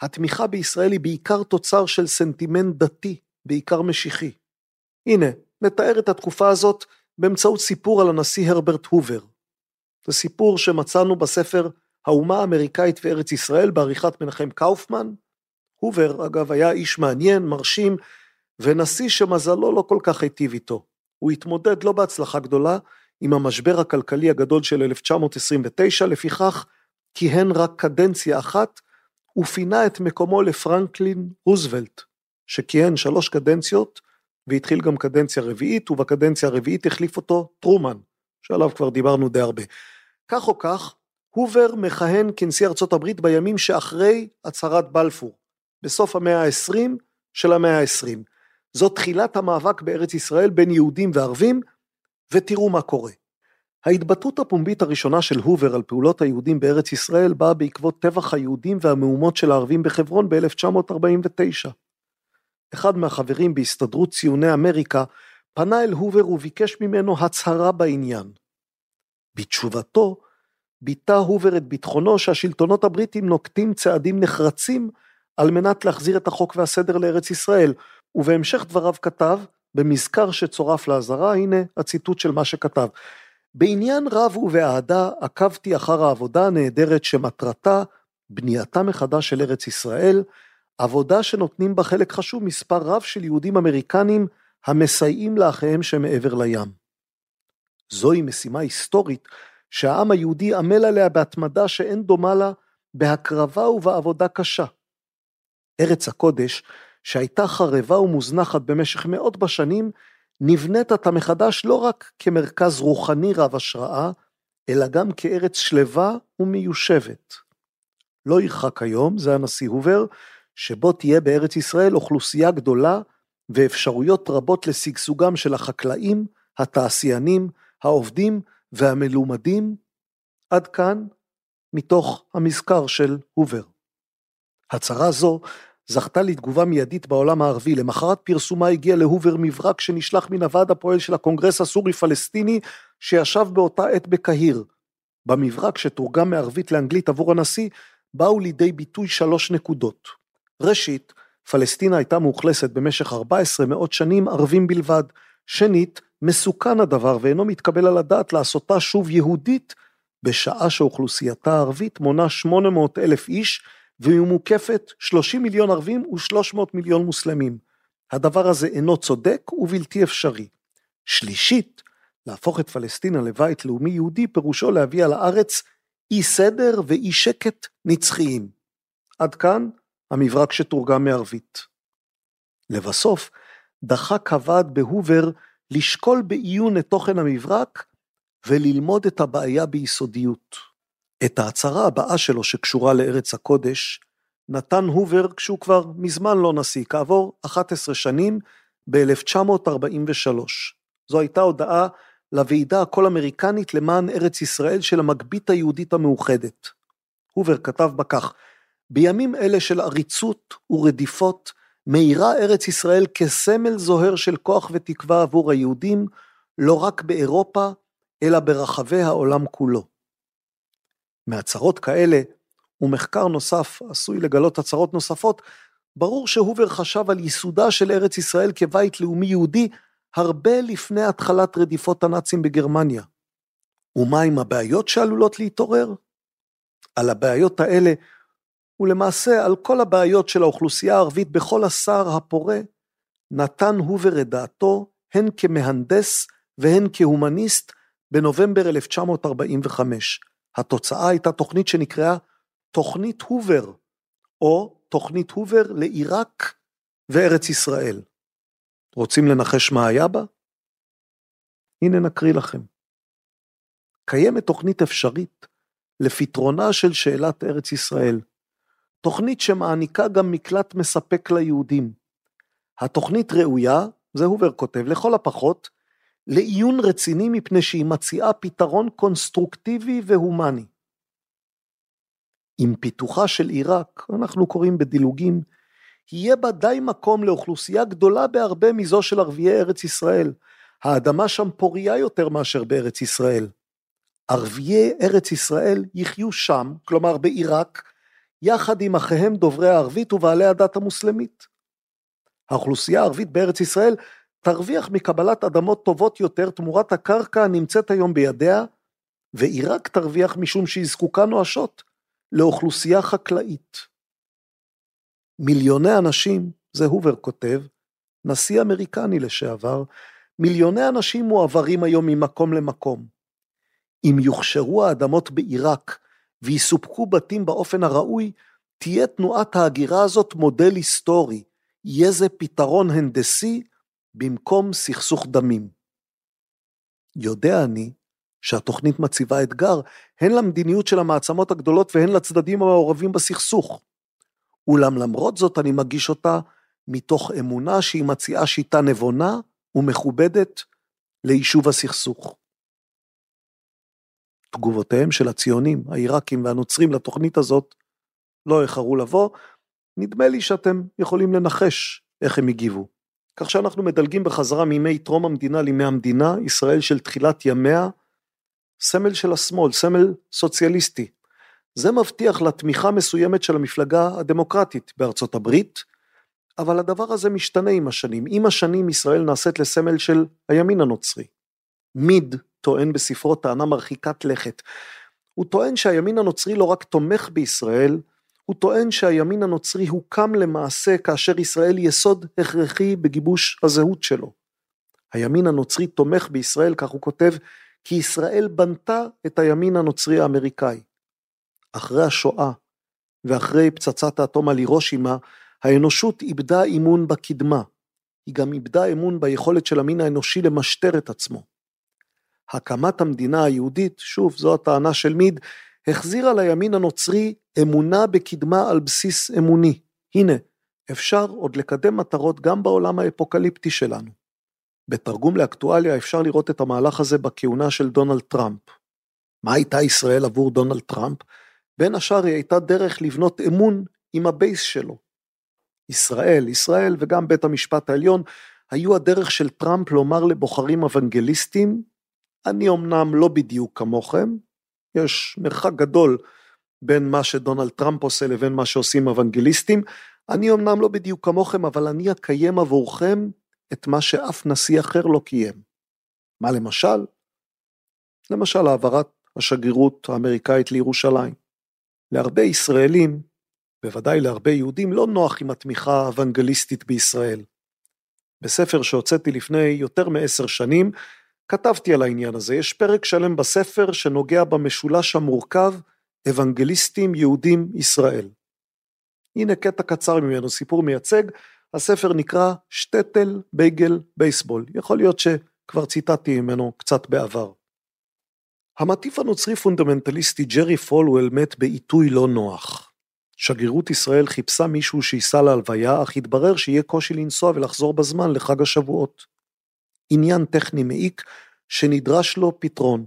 התמיכה בישראל היא בעיקר תוצר של סנטימנט דתי, בעיקר משיחי. הנה, נתאר את התקופה הזאת באמצעות סיפור על הנשיא הרברט הובר. זה סיפור שמצאנו בספר האומה האמריקאית וארץ ישראל בעריכת מנחם קאופמן. הובר, אגב, היה איש מעניין, מרשים, ונשיא שמזלו לא כל כך היטיב איתו. הוא התמודד לא בהצלחה גדולה עם המשבר הכלכלי הגדול של 1929, לפיכך כיהן רק קדנציה אחת, ופינה את מקומו לפרנקלין רוזוולט, שכיהן שלוש קדנציות, והתחיל גם קדנציה רביעית, ובקדנציה הרביעית החליף אותו טרומן, שעליו כבר דיברנו די הרבה. כך או כך, הובר מכהן כנשיא ארצות הברית בימים שאחרי הצהרת בלפור, בסוף המאה ה-20 של המאה ה-20. זו תחילת המאבק בארץ ישראל בין יהודים וערבים, ותראו מה קורה. ההתבטאות הפומבית הראשונה של הובר על פעולות היהודים בארץ ישראל באה בעקבות טבח היהודים והמהומות של הערבים בחברון ב-1949. אחד מהחברים בהסתדרות ציוני אמריקה פנה אל הובר וביקש ממנו הצהרה בעניין. בתשובתו, ביטא הובר את ביטחונו שהשלטונות הבריטים נוקטים צעדים נחרצים על מנת להחזיר את החוק והסדר לארץ ישראל, ובהמשך דבריו כתב, במזכר שצורף לאזהרה, הנה הציטוט של מה שכתב. בעניין רב ובאהדה עקבתי אחר העבודה הנהדרת שמטרתה בנייתה מחדש של ארץ ישראל, עבודה שנותנים בה חלק חשוב מספר רב של יהודים אמריקנים המסייעים לאחיהם שמעבר לים. זוהי משימה היסטורית שהעם היהודי עמל עליה בהתמדה שאין דומה לה, בהקרבה ובעבודה קשה. ארץ הקודש, שהייתה חרבה ומוזנחת במשך מאות בשנים, נבנית עתה מחדש לא רק כמרכז רוחני רב השראה, אלא גם כארץ שלווה ומיושבת. לא ירחק היום, זה הנשיא הובר, שבו תהיה בארץ ישראל אוכלוסייה גדולה ואפשרויות רבות לשגשוגם של החקלאים, התעשיינים, העובדים והמלומדים, עד כאן מתוך המזכר של הובר. הצהרה זו זכתה לתגובה מיידית בעולם הערבי. למחרת פרסומה הגיע להובר מברק שנשלח מן הוועד הפועל של הקונגרס הסורי-פלסטיני שישב באותה עת בקהיר. במברק שתורגם מערבית לאנגלית עבור הנשיא, באו לידי ביטוי שלוש נקודות. ראשית, פלסטינה הייתה מאוכלסת במשך 14 מאות שנים ערבים בלבד. שנית, מסוכן הדבר ואינו מתקבל על הדעת לעשותה שוב יהודית, בשעה שאוכלוסייתה הערבית מונה 800 אלף איש, והיא מוקפת 30 מיליון ערבים ו-300 מיליון מוסלמים. הדבר הזה אינו צודק ובלתי אפשרי. שלישית, להפוך את פלסטינה לבית לאומי יהודי פירושו להביא על הארץ אי סדר ואי שקט נצחיים. עד כאן המברק שתורגם מערבית. לבסוף, דחק הוועד בהובר לשקול בעיון את תוכן המברק וללמוד את הבעיה ביסודיות. את ההצהרה הבאה שלו שקשורה לארץ הקודש, נתן הובר כשהוא כבר מזמן לא נשיא, כעבור 11 שנים, ב-1943. זו הייתה הודעה לוועידה הכל אמריקנית למען ארץ ישראל של המגבית היהודית המאוחדת. הובר כתב בה כך, בימים אלה של עריצות ורדיפות, מאירה ארץ ישראל כסמל זוהר של כוח ותקווה עבור היהודים, לא רק באירופה, אלא ברחבי העולם כולו. מהצהרות כאלה, ומחקר נוסף עשוי לגלות הצהרות נוספות, ברור שהובר חשב על ייסודה של ארץ ישראל כבית לאומי יהודי הרבה לפני התחלת רדיפות הנאצים בגרמניה. ומה עם הבעיות שעלולות להתעורר? על הבעיות האלה ולמעשה על כל הבעיות של האוכלוסייה הערבית בכל הסער הפורה, נתן הובר את דעתו הן כמהנדס והן כהומניסט בנובמבר 1945. התוצאה הייתה תוכנית שנקראה תוכנית הובר, או תוכנית הובר לעיראק וארץ ישראל. רוצים לנחש מה היה בה? הנה נקריא לכם. קיימת תוכנית אפשרית לפתרונה של שאלת ארץ ישראל. תוכנית שמעניקה גם מקלט מספק ליהודים. התוכנית ראויה, זה הובר כותב, לכל הפחות, לעיון רציני מפני שהיא מציעה פתרון קונסטרוקטיבי והומני. עם פיתוחה של עיראק, אנחנו קוראים בדילוגים, יהיה בה די מקום לאוכלוסייה גדולה בהרבה מזו של ערביי ארץ ישראל. האדמה שם פוריה יותר מאשר בארץ ישראל. ערביי ארץ ישראל יחיו שם, כלומר בעיראק, יחד עם אחיהם דוברי הערבית ובעלי הדת המוסלמית. האוכלוסייה הערבית בארץ ישראל תרוויח מקבלת אדמות טובות יותר תמורת הקרקע הנמצאת היום בידיה, ועיראק תרוויח משום שהיא זקוקה נואשות לאוכלוסייה חקלאית. מיליוני אנשים, זה הובר כותב, נשיא אמריקני לשעבר, מיליוני אנשים מועברים היום ממקום למקום. אם יוכשרו האדמות בעיראק ויסופקו בתים באופן הראוי, תהיה תנועת ההגירה הזאת מודל היסטורי, יהיה זה פתרון הנדסי במקום סכסוך דמים. יודע אני שהתוכנית מציבה אתגר הן למדיניות של המעצמות הגדולות והן לצדדים המעורבים בסכסוך. אולם למרות זאת אני מגיש אותה מתוך אמונה שהיא מציעה שיטה נבונה ומכובדת ליישוב הסכסוך. תגובותיהם של הציונים, העיראקים והנוצרים לתוכנית הזאת לא איחרו לבוא, נדמה לי שאתם יכולים לנחש איך הם הגיבו. כך שאנחנו מדלגים בחזרה מימי טרום המדינה לימי המדינה, ישראל של תחילת ימיה, סמל של השמאל, סמל סוציאליסטי. זה מבטיח לתמיכה מסוימת של המפלגה הדמוקרטית בארצות הברית, אבל הדבר הזה משתנה עם השנים. עם השנים ישראל נעשית לסמל של הימין הנוצרי. מיד טוען בספרו טענה מרחיקת לכת. הוא טוען שהימין הנוצרי לא רק תומך בישראל, הוא טוען שהימין הנוצרי הוקם למעשה כאשר ישראל יסוד הכרחי בגיבוש הזהות שלו. הימין הנוצרי תומך בישראל, כך הוא כותב, כי ישראל בנתה את הימין הנוצרי האמריקאי. אחרי השואה ואחרי פצצת האטום על הירושימה, האנושות איבדה אימון בקדמה. היא גם איבדה אמון ביכולת של המין האנושי למשטר את עצמו. הקמת המדינה היהודית, שוב, זו הטענה של מיד, החזירה לימין הנוצרי אמונה בקדמה על בסיס אמוני. הנה, אפשר עוד לקדם מטרות גם בעולם האפוקליפטי שלנו. בתרגום לאקטואליה אפשר לראות את המהלך הזה בכהונה של דונלד טראמפ. מה הייתה ישראל עבור דונלד טראמפ? בין השאר היא הייתה דרך לבנות אמון עם ה base שלו. ישראל, ישראל וגם בית המשפט העליון היו הדרך של טראמפ לומר לבוחרים אוונגליסטים, אני אמנם לא בדיוק כמוכם, יש מרחק גדול בין מה שדונלד טראמפ עושה לבין מה שעושים אוונגליסטים. אני אמנם לא בדיוק כמוכם, אבל אני אקיים עבורכם את מה שאף נשיא אחר לא קיים. מה למשל? למשל העברת השגרירות האמריקאית לירושלים. להרבה ישראלים, בוודאי להרבה יהודים, לא נוח עם התמיכה האוונגליסטית בישראל. בספר שהוצאתי לפני יותר מעשר שנים, כתבתי על העניין הזה, יש פרק שלם בספר שנוגע במשולש המורכב אוונגליסטים יהודים ישראל. הנה קטע קצר ממנו, סיפור מייצג, הספר נקרא שטטל בייגל בייסבול, יכול להיות שכבר ציטטתי ממנו קצת בעבר. המטיף הנוצרי פונדמנטליסטי ג'רי פולוול מת בעיתוי לא נוח. שגרירות ישראל חיפשה מישהו שייסע להלוויה, אך התברר שיהיה קושי לנסוע ולחזור בזמן לחג השבועות. עניין טכני מעיק שנדרש לו פתרון.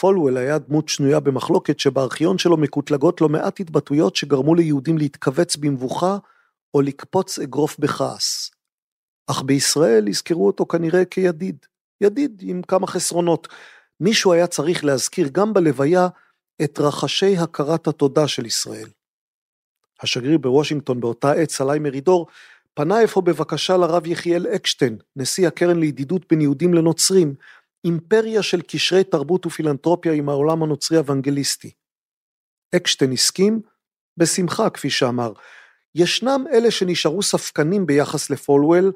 פולוול היה דמות שנויה במחלוקת שבארכיון שלו מקוטלגות לא מעט התבטאויות שגרמו ליהודים להתכווץ במבוכה או לקפוץ אגרוף בכעס. אך בישראל יזכרו אותו כנראה כידיד, ידיד עם כמה חסרונות. מישהו היה צריך להזכיר גם בלוויה את רחשי הכרת התודה של ישראל. השגריר בוושינגטון באותה עת, סלי מרידור, פנה אפוא בבקשה לרב יחיאל אקשטיין, נשיא הקרן לידידות בין יהודים לנוצרים, אימפריה של קשרי תרבות ופילנטרופיה עם העולם הנוצרי אוונגליסטי. אקשטיין הסכים, בשמחה כפי שאמר. ישנם אלה שנשארו ספקנים ביחס לפולוול,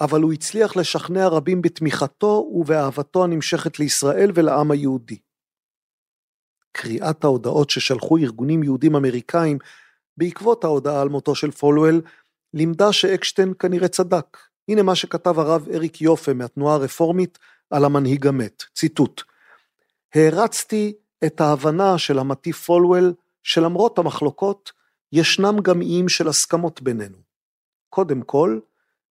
אבל הוא הצליח לשכנע רבים בתמיכתו ובאהבתו הנמשכת לישראל ולעם היהודי. קריאת ההודעות ששלחו ארגונים יהודים אמריקאים בעקבות ההודעה על מותו של פולוול, לימדה שאקשטיין כנראה צדק. הנה מה שכתב הרב אריק יופה מהתנועה הרפורמית על המנהיג המת, ציטוט: הערצתי את ההבנה של המטיף פולוול שלמרות המחלוקות, ישנם גם איים של הסכמות בינינו. קודם כל,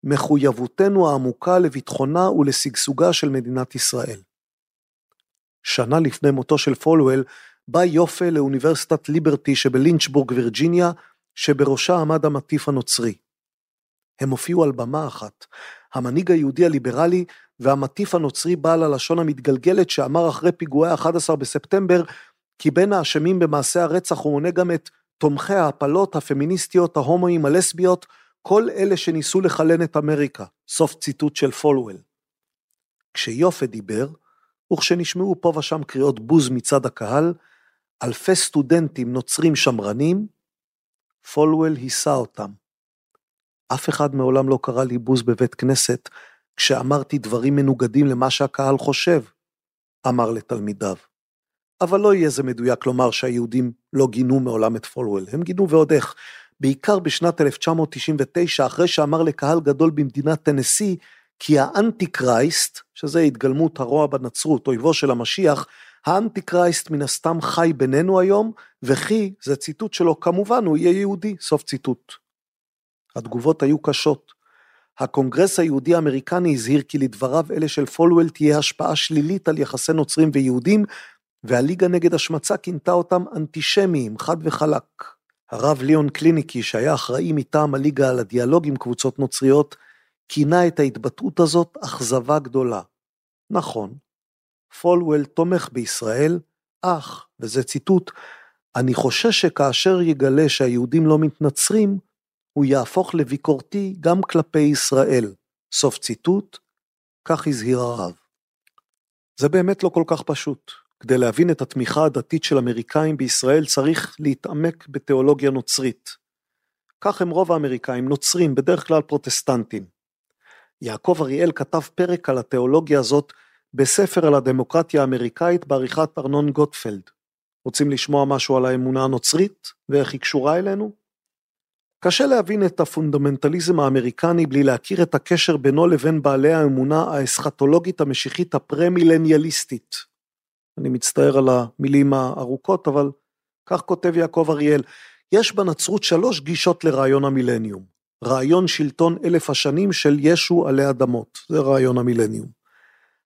מחויבותנו העמוקה לביטחונה ולשגשוגה של מדינת ישראל. שנה לפני מותו של פולוול, בא יופה לאוניברסיטת ליברטי שבלינצ'בורג, וירג'יניה, שבראשה עמד המטיף הנוצרי. הם הופיעו על במה אחת, המנהיג היהודי הליברלי והמטיף הנוצרי בעל הלשון המתגלגלת שאמר אחרי פיגועי 11 בספטמבר, כי בין האשמים במעשה הרצח הוא מונה גם את תומכי ההפלות, הפמיניסטיות, ההומואים, הלסביות, כל אלה שניסו לחלן את אמריקה. סוף ציטוט של פולוול. כשיופה דיבר, וכשנשמעו פה ושם קריאות בוז מצד הקהל, אלפי סטודנטים נוצרים שמרנים, פולוול היסה אותם. אף אחד מעולם לא קרא לי בוז בבית כנסת כשאמרתי דברים מנוגדים למה שהקהל חושב, אמר לתלמידיו. אבל לא יהיה זה מדויק לומר שהיהודים לא גינו מעולם את פולוול, הם גינו ועוד איך. בעיקר בשנת 1999, אחרי שאמר לקהל גדול במדינת טנסי, כי ה Antichrist, שזה התגלמות הרוע בנצרות, אויבו של המשיח, ה Antichrist מן הסתם חי בינינו היום, וכי, זה ציטוט שלו, כמובן הוא יהיה יהודי, סוף ציטוט. התגובות היו קשות. הקונגרס היהודי האמריקני הזהיר כי לדבריו אלה של פולוול תהיה השפעה שלילית על יחסי נוצרים ויהודים, והליגה נגד השמצה כינתה אותם אנטישמיים, חד וחלק. הרב ליאון קלניקי, שהיה אחראי מטעם הליגה על הדיאלוג עם קבוצות נוצריות, כינה את ההתבטאות הזאת אכזבה גדולה. נכון, פולוול תומך בישראל, אך, וזה ציטוט, אני חושש שכאשר יגלה שהיהודים לא מתנצרים, הוא יהפוך לביקורתי גם כלפי ישראל. סוף ציטוט, כך הזהיר הרב. זה באמת לא כל כך פשוט. כדי להבין את התמיכה הדתית של אמריקאים בישראל צריך להתעמק בתיאולוגיה נוצרית. כך הם רוב האמריקאים, נוצרים, בדרך כלל פרוטסטנטים. יעקב אריאל כתב פרק על התיאולוגיה הזאת בספר על הדמוקרטיה האמריקאית בעריכת ארנון גוטפלד. רוצים לשמוע משהו על האמונה הנוצרית ואיך היא קשורה אלינו? קשה להבין את הפונדמנטליזם האמריקני בלי להכיר את הקשר בינו לבין בעלי האמונה האסכטולוגית המשיחית הפרמילניאליסטית. אני מצטער על המילים הארוכות, אבל כך כותב יעקב אריאל, יש בנצרות שלוש גישות לרעיון המילניום. רעיון שלטון אלף השנים של ישו עלי אדמות, זה רעיון המילניום.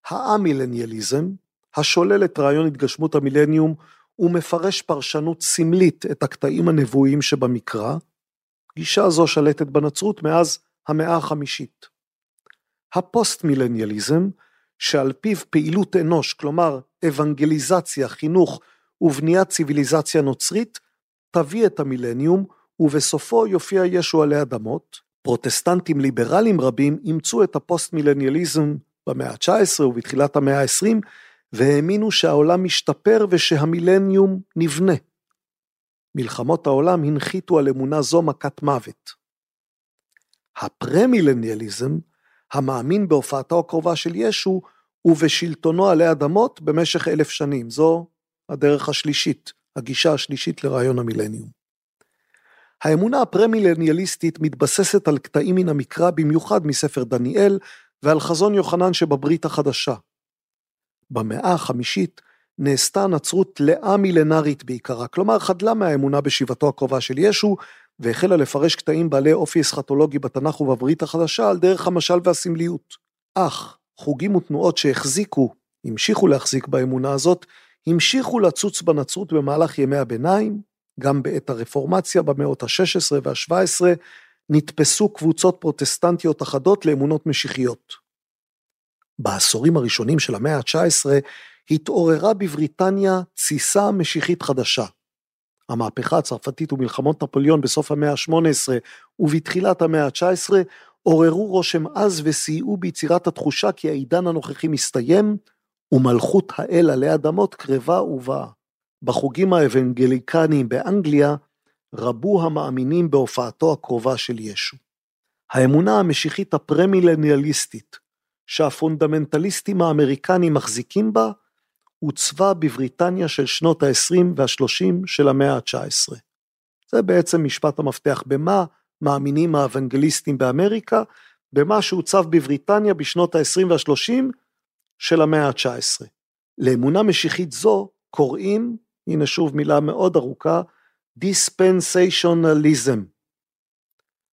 האמילניאליזם, השולל את רעיון התגשמות המילניום ומפרש פרשנות סמלית את הקטעים הנבואיים שבמקרא, גישה זו שלטת בנצרות מאז המאה החמישית. הפוסט-מילניאליזם, שעל פיו פעילות אנוש, כלומר אוונגליזציה, חינוך ובניית ציוויליזציה נוצרית, תביא את המילניום, ובסופו יופיע ישו עלי אדמות. פרוטסטנטים ליברליים רבים אימצו את הפוסט-מילניאליזם במאה ה-19 ובתחילת המאה ה-20, והאמינו שהעולם משתפר ושהמילניום נבנה. מלחמות העולם הנחיתו על אמונה זו מכת מוות. הפרמילניאליזם, המאמין בהופעתו הקרובה של ישו, ובשלטונו עלי אדמות במשך אלף שנים. זו הדרך השלישית, הגישה השלישית לרעיון המילניום. האמונה הפרמילניאליסטית מתבססת על קטעים מן המקרא, במיוחד מספר דניאל, ועל חזון יוחנן שבברית החדשה. במאה החמישית נעשתה הנצרות לאה מילנרית בעיקרה, כלומר חדלה מהאמונה בשיבתו הקרובה של ישו, והחלה לפרש קטעים בעלי אופי אסכטולוגי בתנ"ך ובברית החדשה על דרך המשל והסמליות. אך חוגים ותנועות שהחזיקו, המשיכו להחזיק באמונה הזאת, המשיכו לצוץ בנצרות במהלך ימי הביניים, גם בעת הרפורמציה במאות ה-16 וה-17, נתפסו קבוצות פרוטסטנטיות אחדות לאמונות משיחיות. בעשורים הראשונים של המאה ה-19 התעוררה בבריטניה תסיסה משיחית חדשה. המהפכה הצרפתית ומלחמות נפוליאון בסוף המאה ה-18 ובתחילת המאה ה-19 עוררו רושם עז וסייעו ביצירת התחושה כי העידן הנוכחי מסתיים, ומלכות האל עלי אדמות קרבה ובאה. בחוגים האוונגליקניים באנגליה רבו המאמינים בהופעתו הקרובה של ישו. האמונה המשיחית הפרמילניאליסטית, שהפונדמנטליסטים האמריקנים מחזיקים בה, עוצבה בבריטניה של שנות ה-20 וה-30 של המאה ה-19. זה בעצם משפט המפתח במה מאמינים האוונגליסטים באמריקה, במה שהוצב בבריטניה בשנות ה-20 וה-30 של המאה ה-19. לאמונה משיחית זו קוראים, הנה שוב מילה מאוד ארוכה, דיספנסיישונליזם.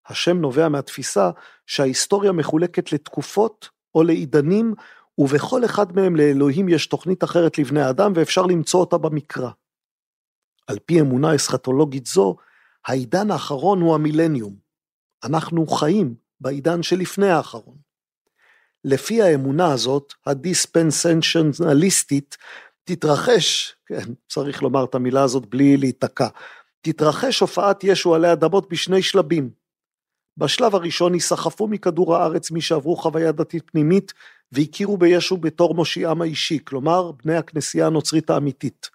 השם נובע מהתפיסה שההיסטוריה מחולקת לתקופות או לעידנים, ובכל אחד מהם לאלוהים יש תוכנית אחרת לבני האדם ואפשר למצוא אותה במקרא. על פי אמונה אסכטולוגית זו, העידן האחרון הוא המילניום. אנחנו חיים בעידן שלפני האחרון. לפי האמונה הזאת, הדיספנסנציונליסטית, תתרחש, כן, צריך לומר את המילה הזאת בלי להיתקע, תתרחש הופעת ישו עלי אדמות בשני שלבים. בשלב הראשון ייסחפו מכדור הארץ מי שעברו חוויה דתית פנימית והכירו בישו בתור מושיעם האישי, כלומר בני הכנסייה הנוצרית האמיתית.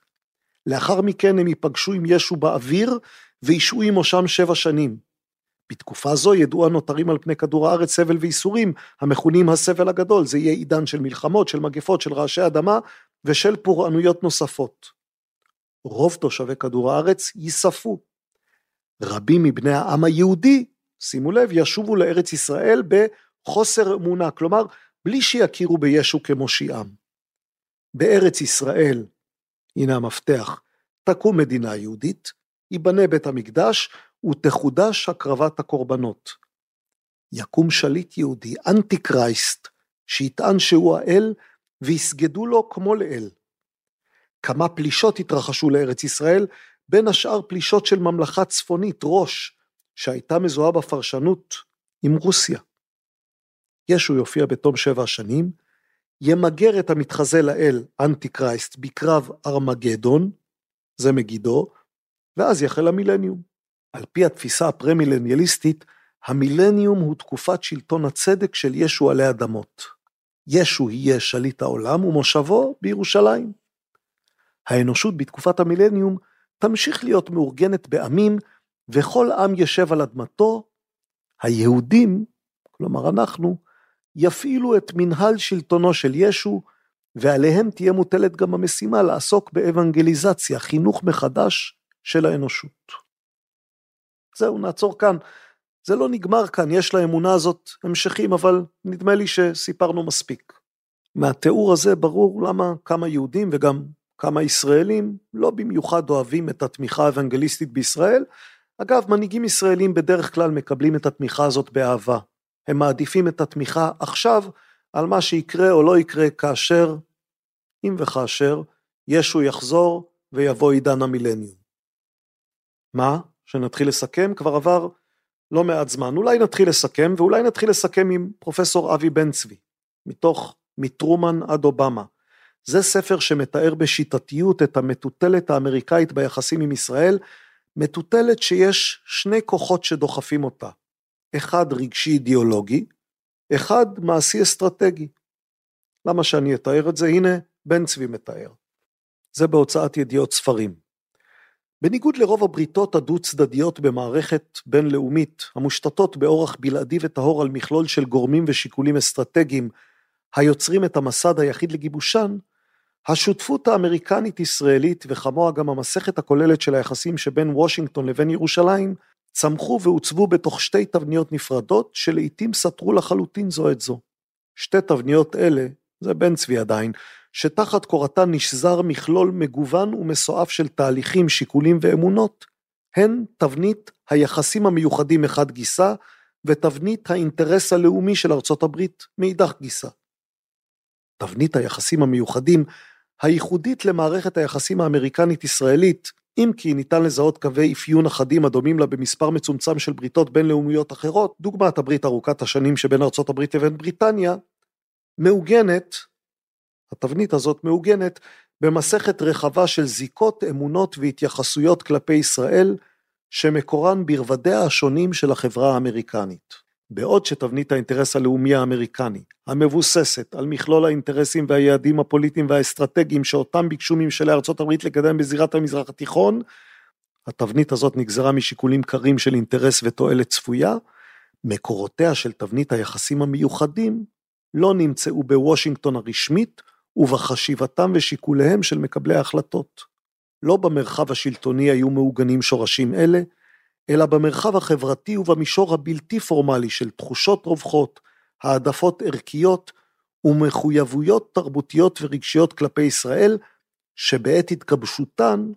לאחר מכן הם ייפגשו עם ישו באוויר וישעו עמושם שבע שנים. בתקופה זו ידעו הנותרים על פני כדור הארץ סבל וייסורים, המכונים הסבל הגדול, זה יהיה עידן של מלחמות, של מגפות, של רעשי אדמה ושל פורענויות נוספות. רוב תושבי כדור הארץ ייספו. רבים מבני העם היהודי, שימו לב, ישובו לארץ ישראל בחוסר אמונה, כלומר, בלי שיכירו בישו כמושיעם. בארץ ישראל, הנה המפתח, תקום מדינה יהודית, ייבנה בית המקדש ותחודש הקרבת הקורבנות. יקום שליט יהודי, אנטי קרייסט, שיטען שהוא האל ויסגדו לו כמו לאל. כמה פלישות התרחשו לארץ ישראל, בין השאר פלישות של ממלכה צפונית, ראש, שהייתה מזוהה בפרשנות עם רוסיה. ישו יופיע בתום שבע שנים, ימגר את המתחזה לאל, אנטי קרייסט, בקרב ארמגדון, זה מגידו, ואז יחל המילניום. על פי התפיסה הפרמילניאליסטית, המילניום הוא תקופת שלטון הצדק של ישו עלי אדמות. ישו יהיה שליט העולם ומושבו בירושלים. האנושות בתקופת המילניום תמשיך להיות מאורגנת בעמים, וכל עם ישב על אדמתו, היהודים, כלומר אנחנו, יפעילו את מנהל שלטונו של ישו, ועליהם תהיה מוטלת גם המשימה לעסוק באבנגליזציה, חינוך מחדש של האנושות. זהו, נעצור כאן. זה לא נגמר כאן, יש לאמונה הזאת המשכים, אבל נדמה לי שסיפרנו מספיק. מהתיאור הזה ברור למה כמה יהודים וגם כמה ישראלים לא במיוחד אוהבים את התמיכה האוונגליסטית בישראל. אגב, מנהיגים ישראלים בדרך כלל מקבלים את התמיכה הזאת באהבה. הם מעדיפים את התמיכה עכשיו על מה שיקרה או לא יקרה כאשר, אם וכאשר, ישו יחזור ויבוא עידן המילניום. מה? שנתחיל לסכם? כבר עבר לא מעט זמן. אולי נתחיל לסכם, ואולי נתחיל לסכם עם פרופסור אבי בן צבי, מתוך מטרומן עד אובמה. זה ספר שמתאר בשיטתיות את המטוטלת האמריקאית ביחסים עם ישראל, מטוטלת שיש שני כוחות שדוחפים אותה. אחד רגשי אידיאולוגי, אחד מעשי אסטרטגי. למה שאני אתאר את זה? הנה, בן צבי מתאר. זה בהוצאת ידיעות ספרים. בניגוד לרוב הבריתות הדו-צדדיות במערכת בינלאומית, המושתתות באורח בלעדי וטהור על מכלול של גורמים ושיקולים אסטרטגיים היוצרים את המסד היחיד לגיבושן, השותפות האמריקנית-ישראלית וכמוה גם המסכת הכוללת של היחסים שבין וושינגטון לבין ירושלים, צמחו ועוצבו בתוך שתי תבניות נפרדות שלעיתים סתרו לחלוטין זו את זו. שתי תבניות אלה, זה בן צבי עדיין, שתחת קורתן נשזר מכלול מגוון ומסועף של תהליכים, שיקולים ואמונות, הן תבנית היחסים המיוחדים מחד גיסא, ותבנית האינטרס הלאומי של ארצות הברית מאידך גיסא. תבנית היחסים המיוחדים הייחודית למערכת היחסים האמריקנית-ישראלית, אם כי ניתן לזהות קווי אפיון אחדים הדומים לה במספר מצומצם של בריתות בינלאומיות אחרות, דוגמת הברית ארוכת השנים שבין ארצות הברית לבין בריטניה, מעוגנת התבנית הזאת מעוגנת במסכת רחבה של זיקות, אמונות והתייחסויות כלפי ישראל, שמקורן ברבדיה השונים של החברה האמריקנית. בעוד שתבנית האינטרס הלאומי האמריקני, המבוססת על מכלול האינטרסים והיעדים הפוליטיים והאסטרטגיים שאותם ביקשו ממשלי ארצות הברית לקדם בזירת המזרח התיכון, התבנית הזאת נגזרה משיקולים קרים של אינטרס ותועלת צפויה, מקורותיה של תבנית היחסים המיוחדים לא נמצאו בוושינגטון הרשמית ובחשיבתם ושיקוליהם של מקבלי ההחלטות. לא במרחב השלטוני היו מעוגנים שורשים אלה, אלא במרחב החברתי ובמישור הבלתי פורמלי של תחושות רווחות, העדפות ערכיות ומחויבויות תרבותיות ורגשיות כלפי ישראל, שבעת התגבשותן,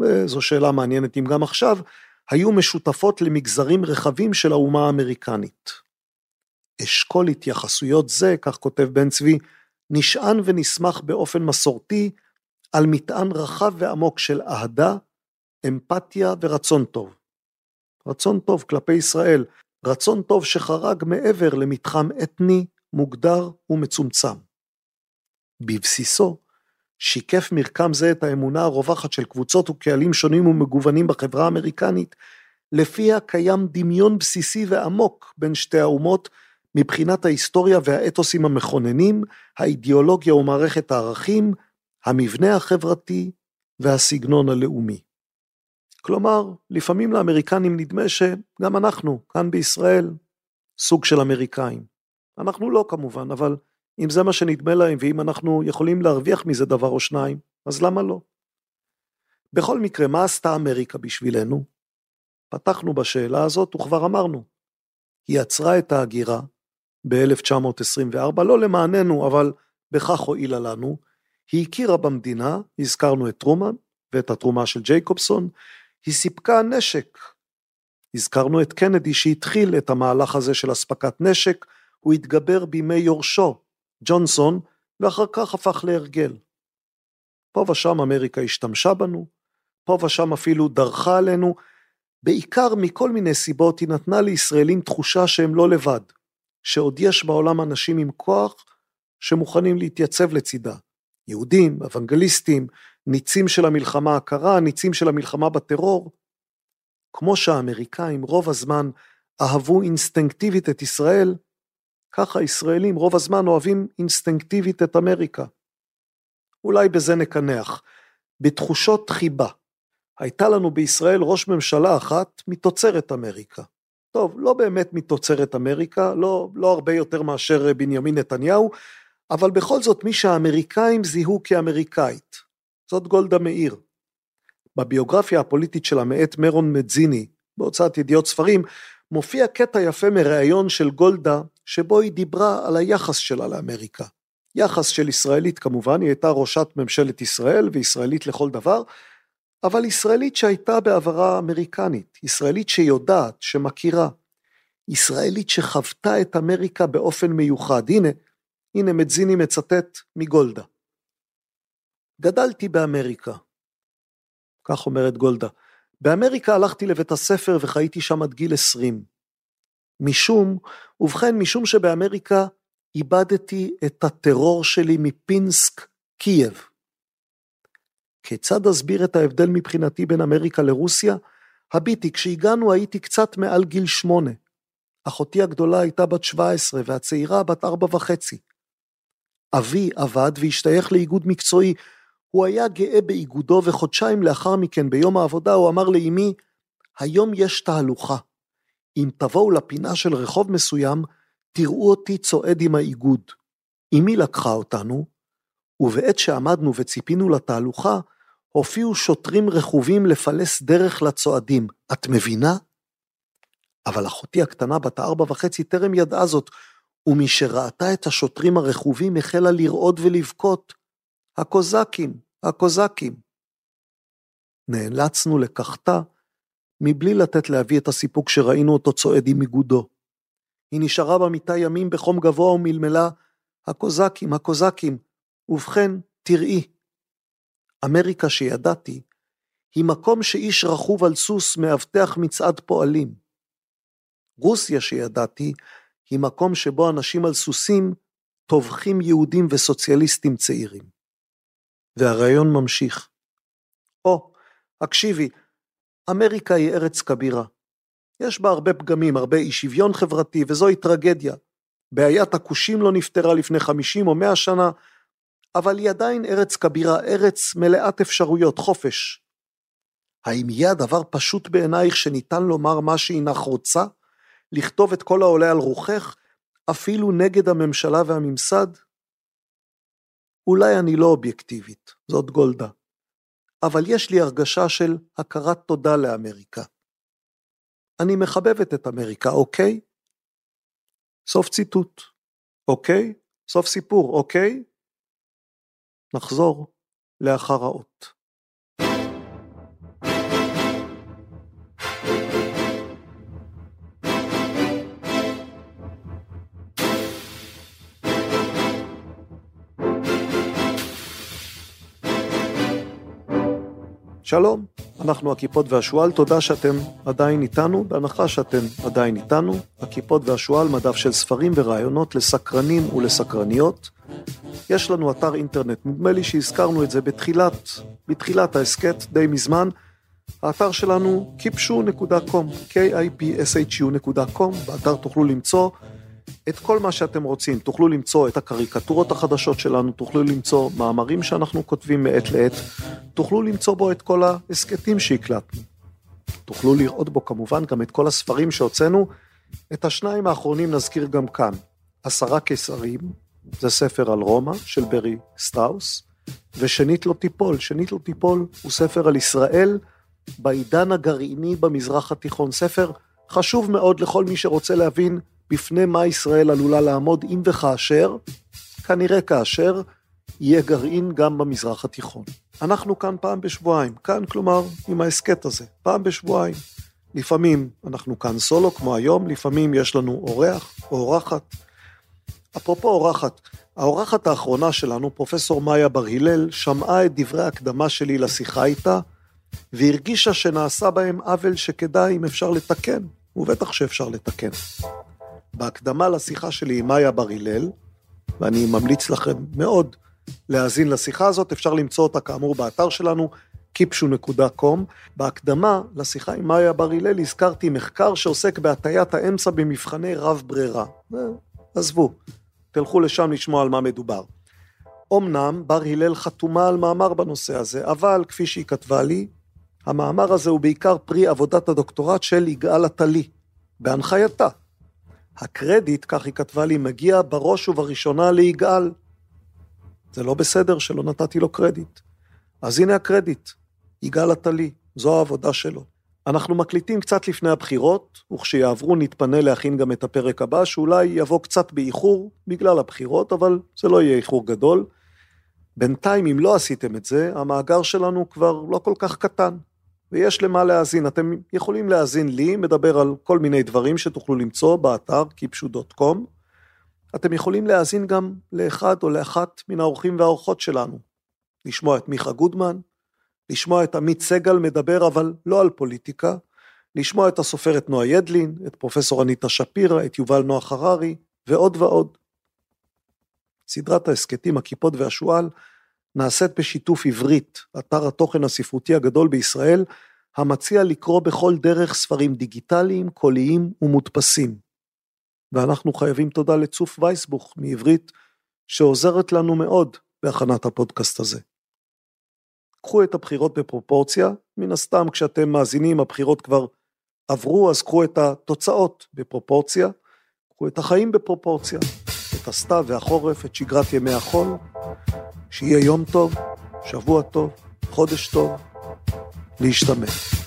וזו שאלה מעניינת אם גם עכשיו, היו משותפות למגזרים רחבים של האומה האמריקנית. אשכול התייחסויות זה, כך כותב בן צבי, נשען ונסמך באופן מסורתי על מטען רחב ועמוק של אהדה, אמפתיה ורצון טוב. רצון טוב כלפי ישראל, רצון טוב שחרג מעבר למתחם אתני, מוגדר ומצומצם. בבסיסו, שיקף מרקם זה את האמונה הרווחת של קבוצות וקהלים שונים ומגוונים בחברה האמריקנית, לפיה קיים דמיון בסיסי ועמוק בין שתי האומות מבחינת ההיסטוריה והאתוסים המכוננים, האידיאולוגיה ומערכת הערכים, המבנה החברתי והסגנון הלאומי. כלומר, לפעמים לאמריקנים נדמה שגם אנחנו, כאן בישראל, סוג של אמריקאים. אנחנו לא כמובן, אבל אם זה מה שנדמה להם ואם אנחנו יכולים להרוויח מזה דבר או שניים, אז למה לא? בכל מקרה, מה עשתה אמריקה בשבילנו? פתחנו בשאלה הזאת וכבר אמרנו, היא עצרה את ההגירה ב-1924, לא למעננו, אבל בכך הועילה לנו, היא הכירה במדינה, הזכרנו את טרומן ואת התרומה של ג'ייקובסון, היא סיפקה נשק. הזכרנו את קנדי שהתחיל את המהלך הזה של אספקת נשק, הוא התגבר בימי יורשו, ג'ונסון, ואחר כך הפך להרגל. פה ושם אמריקה השתמשה בנו, פה ושם אפילו דרכה עלינו, בעיקר מכל מיני סיבות היא נתנה לישראלים תחושה שהם לא לבד, שעוד יש בעולם אנשים עם כוח שמוכנים להתייצב לצידה. יהודים, אוונגליסטים, ניצים של המלחמה הקרה, ניצים של המלחמה בטרור. כמו שהאמריקאים רוב הזמן אהבו אינסטינקטיבית את ישראל, ככה הישראלים רוב הזמן אוהבים אינסטינקטיבית את אמריקה. אולי בזה נקנח. בתחושות חיבה. הייתה לנו בישראל ראש ממשלה אחת מתוצרת אמריקה. טוב, לא באמת מתוצרת אמריקה, לא, לא הרבה יותר מאשר בנימין נתניהו, אבל בכל זאת מי שהאמריקאים זיהו כאמריקאית. זאת גולדה מאיר. בביוגרפיה הפוליטית שלה מאת מרון מדזיני, בהוצאת ידיעות ספרים, מופיע קטע יפה מראיון של גולדה, שבו היא דיברה על היחס שלה לאמריקה. יחס של ישראלית כמובן, היא הייתה ראשת ממשלת ישראל וישראלית לכל דבר, אבל ישראלית שהייתה בעברה אמריקנית, ישראלית שיודעת, שמכירה, ישראלית שחוותה את אמריקה באופן מיוחד. הנה, הנה מדזיני מצטט מגולדה. גדלתי באמריקה. כך אומרת גולדה. באמריקה הלכתי לבית הספר וחייתי שם עד גיל 20. משום, ובכן, משום שבאמריקה איבדתי את הטרור שלי מפינסק, קייב. כיצד אסביר את ההבדל מבחינתי בין אמריקה לרוסיה? הביטי, כשהגענו הייתי קצת מעל גיל שמונה. אחותי הגדולה הייתה בת 17 והצעירה בת ארבע וחצי. אבי עבד והשתייך לאיגוד מקצועי. הוא היה גאה באיגודו וחודשיים לאחר מכן ביום העבודה הוא אמר לאמי, היום יש תהלוכה. אם תבואו לפינה של רחוב מסוים, תראו אותי צועד עם האיגוד. אמי לקחה אותנו, ובעת שעמדנו וציפינו לתהלוכה, הופיעו שוטרים רכובים לפלס דרך לצועדים. את מבינה? אבל אחותי הקטנה בת הארבע וחצי טרם ידעה זאת, ומשראתה את השוטרים הרכובים החלה לרעוד ולבכות. הקוזקים, הקוזקים. נאלצנו לקחתה מבלי לתת לאבי את הסיפוק שראינו אותו צועד עם איגודו. היא נשארה במיטה ימים בחום גבוה ומלמלה, הקוזקים, הקוזקים, ובכן, תראי. אמריקה שידעתי, היא מקום שאיש רכוב על סוס מאבטח מצעד פועלים. רוסיה שידעתי, היא מקום שבו אנשים על סוסים טובחים יהודים וסוציאליסטים צעירים. והרעיון ממשיך. או, הקשיבי, אמריקה היא ארץ כבירה. יש בה הרבה פגמים, הרבה אי שוויון חברתי, וזוהי טרגדיה. בעיית הכושים לא נפתרה לפני 50 או 100 שנה, אבל היא עדיין ארץ כבירה, ארץ מלאת אפשרויות, חופש. האם יהיה הדבר פשוט בעינייך שניתן לומר מה שהינך רוצה? לכתוב את כל העולה על רוחך, אפילו נגד הממשלה והממסד? אולי אני לא אובייקטיבית, זאת גולדה, אבל יש לי הרגשה של הכרת תודה לאמריקה. אני מחבבת את אמריקה, אוקיי? סוף ציטוט. אוקיי? סוף סיפור, אוקיי? נחזור לאחר האות. שלום, אנחנו הכיפות והשועל, תודה שאתם עדיין איתנו, בהנחה שאתם עדיין איתנו. הכיפות והשועל, מדף של ספרים ורעיונות לסקרנים ולסקרניות. יש לנו אתר אינטרנט, נדמה לי שהזכרנו את זה בתחילת, בתחילת ההסכת, די מזמן. האתר שלנו kipshu.com, k-i-p-s-h-u.com, באתר תוכלו למצוא את כל מה שאתם רוצים. תוכלו למצוא את הקריקטורות החדשות שלנו, תוכלו למצוא מאמרים שאנחנו כותבים מעת לעת, תוכלו למצוא בו את כל ההסכתים שהקלטנו. תוכלו לראות בו כמובן גם את כל הספרים שהוצאנו. את השניים האחרונים נזכיר גם כאן. עשרה קיסרים, זה ספר על רומא של ברי סטראוס, ושנית לא תיפול. שנית לא תיפול הוא ספר על ישראל בעידן הגרעיני במזרח התיכון. ספר חשוב מאוד לכל מי שרוצה להבין בפני מה ישראל עלולה לעמוד אם וכאשר, כנראה כאשר, יהיה גרעין גם במזרח התיכון. אנחנו כאן פעם בשבועיים, כאן כלומר עם ההסכת הזה, פעם בשבועיים. לפעמים אנחנו כאן סולו כמו היום, לפעמים יש לנו אורח או אורחת. אפרופו אורחת, האורחת האחרונה שלנו, פרופסור מאיה בר הלל, שמעה את דברי ההקדמה שלי לשיחה איתה, והרגישה שנעשה בהם עוול שכדאי אם אפשר לתקן, ובטח שאפשר לתקן. בהקדמה לשיחה שלי עם מאיה בר הלל, ואני ממליץ לכם מאוד להאזין לשיחה הזאת, אפשר למצוא אותה כאמור באתר שלנו, kipshu.com. בהקדמה לשיחה עם מאיה בר הלל הזכרתי מחקר שעוסק בהטיית האמצע במבחני רב ברירה. אה, עזבו, תלכו לשם לשמוע על מה מדובר. אמנם בר הלל חתומה על מאמר בנושא הזה, אבל כפי שהיא כתבה לי, המאמר הזה הוא בעיקר פרי עבודת הדוקטורט של יגאל עטלי, בהנחייתה. הקרדיט, כך היא כתבה לי, מגיע בראש ובראשונה ליגאל. זה לא בסדר שלא נתתי לו קרדיט. אז הנה הקרדיט, יגאל עטלי, זו העבודה שלו. אנחנו מקליטים קצת לפני הבחירות, וכשיעברו נתפנה להכין גם את הפרק הבא, שאולי יבוא קצת באיחור בגלל הבחירות, אבל זה לא יהיה איחור גדול. בינתיים, אם לא עשיתם את זה, המאגר שלנו כבר לא כל כך קטן. ויש למה להאזין. אתם יכולים להאזין לי, מדבר על כל מיני דברים שתוכלו למצוא באתר kipshu.com. אתם יכולים להאזין גם לאחד או לאחת מן האורחים והאורחות שלנו. לשמוע את מיכה גודמן, לשמוע את עמית סגל מדבר אבל לא על פוליטיקה, לשמוע את הסופרת נועה ידלין, את פרופסור אניטה שפירא, את יובל נוח הררי, ועוד ועוד. סדרת ההסכתים הכיפות והשועל נעשית בשיתוף עברית, אתר התוכן הספרותי הגדול בישראל, המציע לקרוא בכל דרך ספרים דיגיטליים, קוליים ומודפסים. ואנחנו חייבים תודה לצוף וייסבוך מעברית, שעוזרת לנו מאוד בהכנת הפודקאסט הזה. קחו את הבחירות בפרופורציה, מן הסתם כשאתם מאזינים הבחירות כבר עברו, אז קחו את התוצאות בפרופורציה, קחו את החיים בפרופורציה, את הסתיו והחורף, את שגרת ימי החול, שיהיה יום טוב, שבוע טוב, חודש טוב, להשתמש.